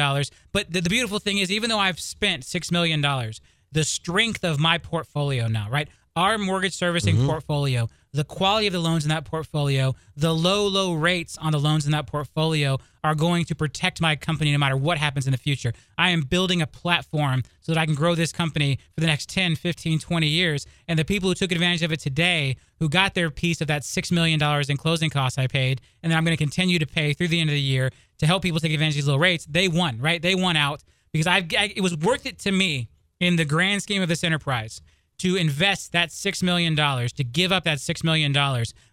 But the, the beautiful thing is, even though I've spent $6 million, the strength of my portfolio now, right? Our mortgage servicing Mm-hmm. portfolio, the quality of the loans in that portfolio, the low, low rates on the loans in that portfolio are going to protect my company no matter what happens in the future. I am building a platform so that I can grow this company for the next 10, 15, 20 years. And the people who took advantage of it today, who got their piece of that $6 million in closing costs I paid, and then I'm going to continue to pay through the end of the year to help people take advantage of these low rates, they won, right? They won out because I, it was worth it to me in the grand scheme of this enterprise to invest that $6 million, to give up that $6 million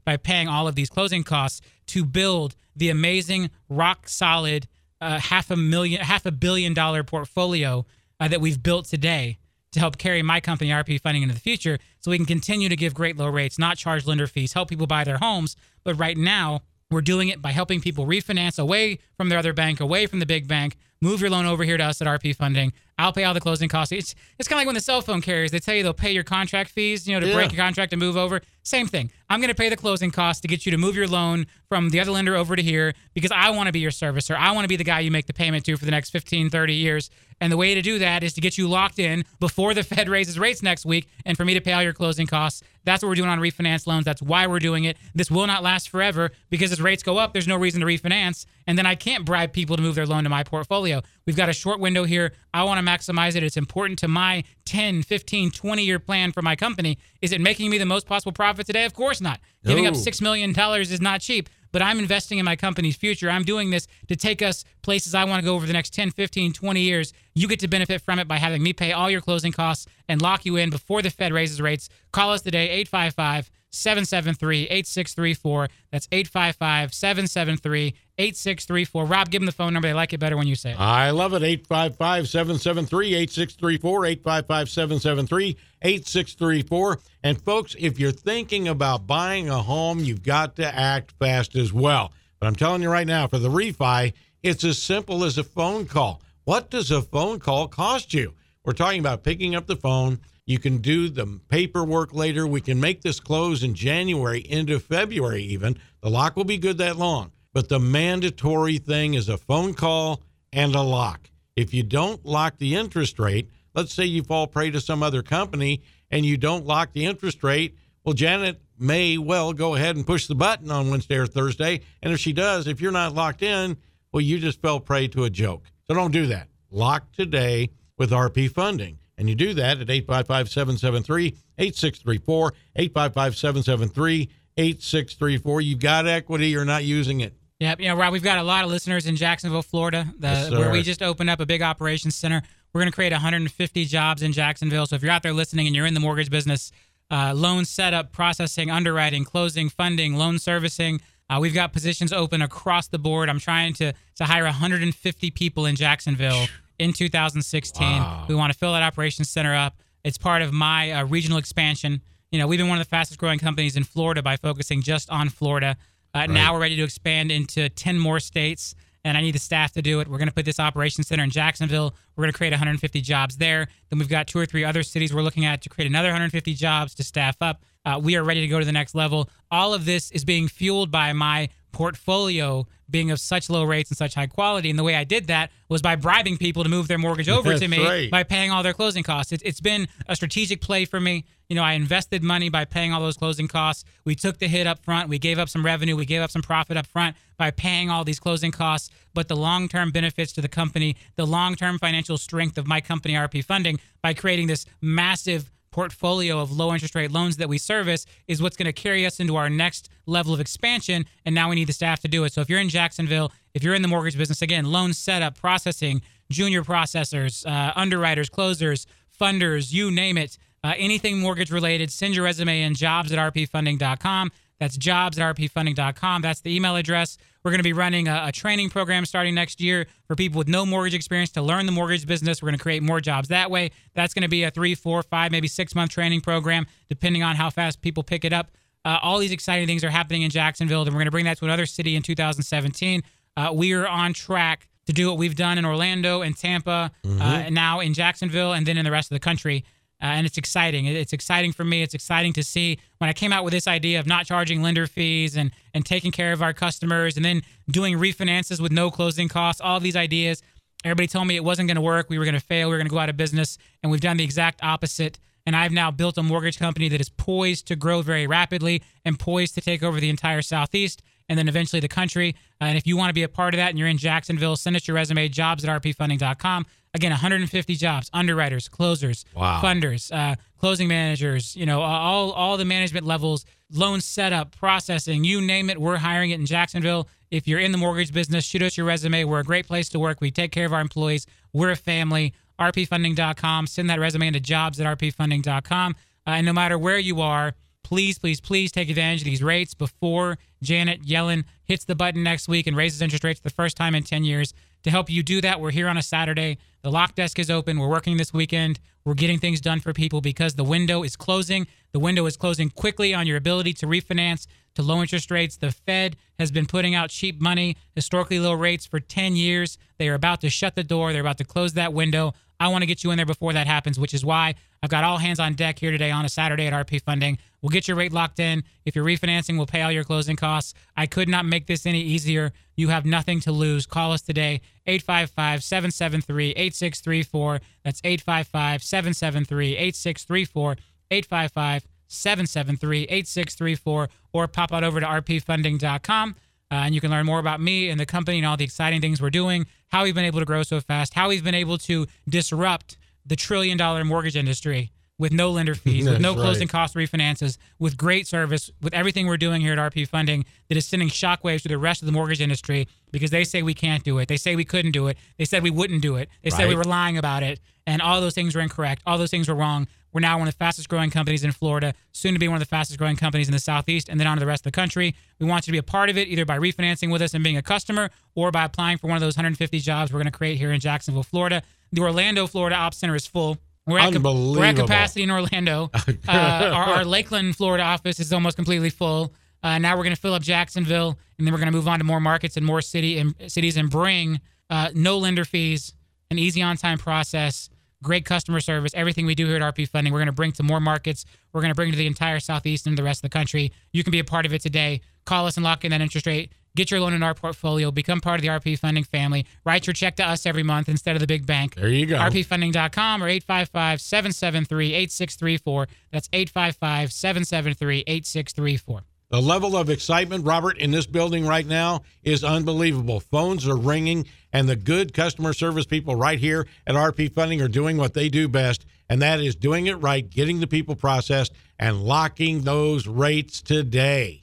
by paying all of these closing costs to build the amazing, rock solid, uh, half a million, half a billion dollar portfolio uh, that we've built today to help carry my company, RP Funding, into the future so we can continue to give great low rates, not charge lender fees, help people buy their homes. But right now, we're doing it by helping people refinance away from their other bank, away from the big bank. Move your loan over here to us at RP Funding. I'll pay all the closing costs. It's it's kind of like when the cell phone carriers they tell you they'll pay your contract fees, you know, to Yeah. break your contract and move over. Same thing. I'm going to pay the closing costs to get you to move your loan from the other lender over to here because I want to be your servicer. I want to be the guy you make the payment to for the next 15, 30 years. And the way to do that is to get you locked in before the Fed raises rates next week and for me to pay all your closing costs. That's what we're doing on refinance loans. That's why we're doing it. This will not last forever because as rates go up, there's no reason to refinance. And then I can't bribe people to move their loan to my portfolio. We've got a short window here. I want to maximize it. It's important to my 10, 15, 20 year plan for my company. Is it making me the most possible profit today? Of course not. Giving up $6 million is not cheap, but I'm investing in my company's future. I'm doing this to take us places I want to go over the next 10, 15, 20 years. You get to benefit from it by having me pay all your closing costs and lock you in before the Fed raises rates. Call us today, 855 773 8634. That's 855 773 8634. Rob, give them the phone number. They like it better when you say it. I love it. 855 773 8634. 855 773 8634. And folks, if you're thinking about buying a home, you've got to act fast as well. But I'm telling you right now, for the refi, it's as simple as a phone call. What does a phone call cost you? We're talking about picking up the phone. You can do the paperwork later. We can make this close in January into February, even. The lock will be good that long. But the mandatory thing is a phone call and a lock. If you don't lock the interest rate, let's say you fall prey to some other company and you don't lock the interest rate, well, Janet may well go ahead and push the button on Wednesday or Thursday. And if she does, if you're not locked in, well, you just fell prey to a joke. So don't do that. Lock today with RP funding. And you do that at 855 773 8634. 855 773 8634. You've got equity, you're not using it. Yep. You know, Rob, we've got a lot of listeners in Jacksonville, Florida, the, Yes, where we just opened up a big operations center. We're going to create 150 jobs in Jacksonville. So if you're out there listening and you're in the mortgage business, uh, loan setup, processing, underwriting, closing, funding, loan servicing, uh, we've got positions open across the board. I'm trying to to hire 150 people in Jacksonville in 2016. Wow. We want to fill that operations center up. It's part of my uh, regional expansion. You know, we've been one of the fastest growing companies in Florida by focusing just on Florida. Uh, Now we're ready to expand into 10 more states, and I need the staff to do it. We're going to put this operations center in Jacksonville. We're going to create 150 jobs there. Then we've got two or three other cities we're looking at to create another 150 jobs to staff up. Uh, we are ready to go to the next level. All of this is being fueled by my portfolio being of such low rates and such high quality. And the way I did that was by bribing people to move their mortgage over to me right. by paying all their closing costs. It, it's been a strategic play for me. You know, I invested money by paying all those closing costs. We took the hit up front. We gave up some revenue. We gave up some profit up front by paying all these closing costs. But the long term benefits to the company, the long term financial strength of my company, RP Funding, by creating this massive portfolio of low interest rate loans that we service is what's going to carry us into our next level of expansion. And now we need the staff to do it. So if you're in Jacksonville, if you're in the mortgage business, again, loan setup, processing, junior processors, uh, underwriters, closers, funders, you name it, uh, anything mortgage related, send your resume in jobs at rpfunding.com. That's jobs at rpfunding.com. That's the email address. We're going to be running a, a training program starting next year for people with no mortgage experience to learn the mortgage business. We're going to create more jobs that way. That's going to be a three, four, five, maybe six month training program, depending on how fast people pick it up. Uh, all these exciting things are happening in Jacksonville, and we're going to bring that to another city in 2017. Uh, we are on track to do what we've done in Orlando and Tampa, uh, now in Jacksonville, and then in the rest of the country. Uh, and it's exciting. It's exciting for me. It's exciting to see when I came out with this idea of not charging lender fees and and taking care of our customers, and then doing refinances with no closing costs. All these ideas. Everybody told me it wasn't going to work. We were going to fail. We were going to go out of business, and we've done the exact opposite. And I've now built a mortgage company that is poised to grow very rapidly and poised to take over the entire Southeast and then eventually the country. Uh, and if you want to be a part of that and you're in Jacksonville, send us your resume, jobs at rpfunding.com. Again, 150 jobs, underwriters, closers, Wow. funders, uh, closing managers, you know, all, all the management levels, loan setup, processing, you name it, we're hiring it in Jacksonville. If you're in the mortgage business, shoot us your resume. We're a great place to work. We take care of our employees. We're a family. rpfunding.com. Send that resume into jobs at rpfunding.com. Uh, and no matter where you are, please, please, please take advantage of these rates before Janet Yellen hits the button next week and raises interest rates for the first time in 10 years. To help you do that, we're here on a Saturday. The lock desk is open. We're working this weekend. We're getting things done for people because the window is closing. The window is closing quickly on your ability to refinance to low interest rates. The Fed has been putting out cheap money, historically low rates for 10 years. They are about to shut the door. They're about to close that window. I want to get you in there before that happens, which is why I've got all hands on deck here today on a Saturday at RP Funding. We'll get your rate locked in. If you're refinancing, we'll pay all your closing costs. I could not make this any easier. You have nothing to lose. Call us today, 855 773 8634. That's 855 773 8634. 855 773 8634. Or pop out over to rpfunding.com. Uh, and you can learn more about me and the company and all the exciting things we're doing, how we've been able to grow so fast, how we've been able to disrupt the trillion dollar mortgage industry with no lender fees, with no closing right. cost refinances, with great service, with everything we're doing here at RP Funding that is sending shockwaves to the rest of the mortgage industry because they say we can't do it. They say we couldn't do it. They said we wouldn't do it. They said we were lying about it. And all those things were incorrect. All those things were wrong. We're now one of the fastest growing companies in Florida, soon to be one of the fastest growing companies in the Southeast, and then on to the rest of the country. We want you to be a part of it either by refinancing with us and being a customer or by applying for one of those 150 jobs we're going to create here in Jacksonville, Florida. The Orlando, Florida Ops Center is full. We're at, we're at capacity in Orlando. Uh, our, our Lakeland, Florida office is almost completely full. Uh, now we're going to fill up Jacksonville, and then we're going to move on to more markets and more city and cities and bring uh, no lender fees, an easy on-time process, great customer service, everything we do here at RP Funding. We're going to bring to more markets. We're going to bring to the entire Southeast and the rest of the country. You can be a part of it today. Call us and lock in that interest rate. Get your loan in our portfolio. Become part of the RP Funding family. Write your check to us every month instead of the big bank. There you go. rpfunding.com or 855-773-8634. That's 855-773-8634. The level of excitement, Robert, in this building right now is unbelievable. Phones are ringing, and the good customer service people right here at RP Funding are doing what they do best, and that is doing it right, getting the people processed, and locking those rates today.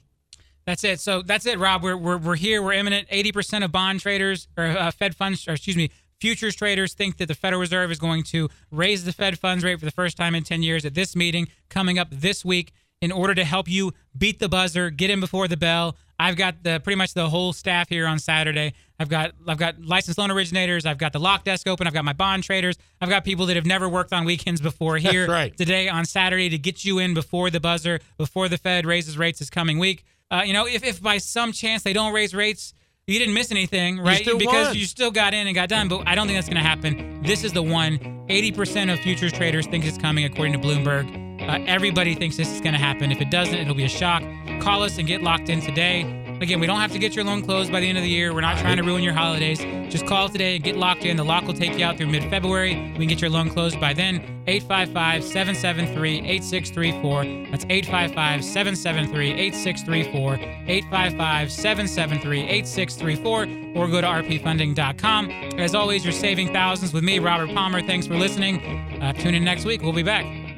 That's it. So that's it, Rob. We're, we're, we're here. We're imminent. 80% of bond traders or uh, Fed funds, or excuse me, futures traders think that the Federal Reserve is going to raise the Fed funds rate for the first time in 10 years at this meeting coming up this week in order to help you beat the buzzer, get in before the bell. I've got the pretty much the whole staff here on Saturday. I've got I've got licensed loan originators. I've got the lock desk open. I've got my bond traders. I've got people that have never worked on weekends before here right. today on Saturday to get you in before the buzzer, before the Fed raises rates this coming week. Uh, you know, if, if by some chance they don't raise rates, you didn't miss anything, right? still because won. you still got in and got done. But I don't think that's going to happen. This is the one. 80% of futures traders think it's coming, according to Bloomberg. Uh, everybody thinks this is going to happen. If it doesn't, it'll be a shock. Call us and get locked in today. Again, we don't have to get your loan closed by the end of the year. We're not trying to ruin your holidays. Just call today and get locked in. The lock will take you out through mid February. We can get your loan closed by then. 855 773 8634. That's 855 773 8634. 855 773 8634. Or go to rpfunding.com. As always, you're saving thousands with me, Robert Palmer. Thanks for listening. Uh, tune in next week. We'll be back.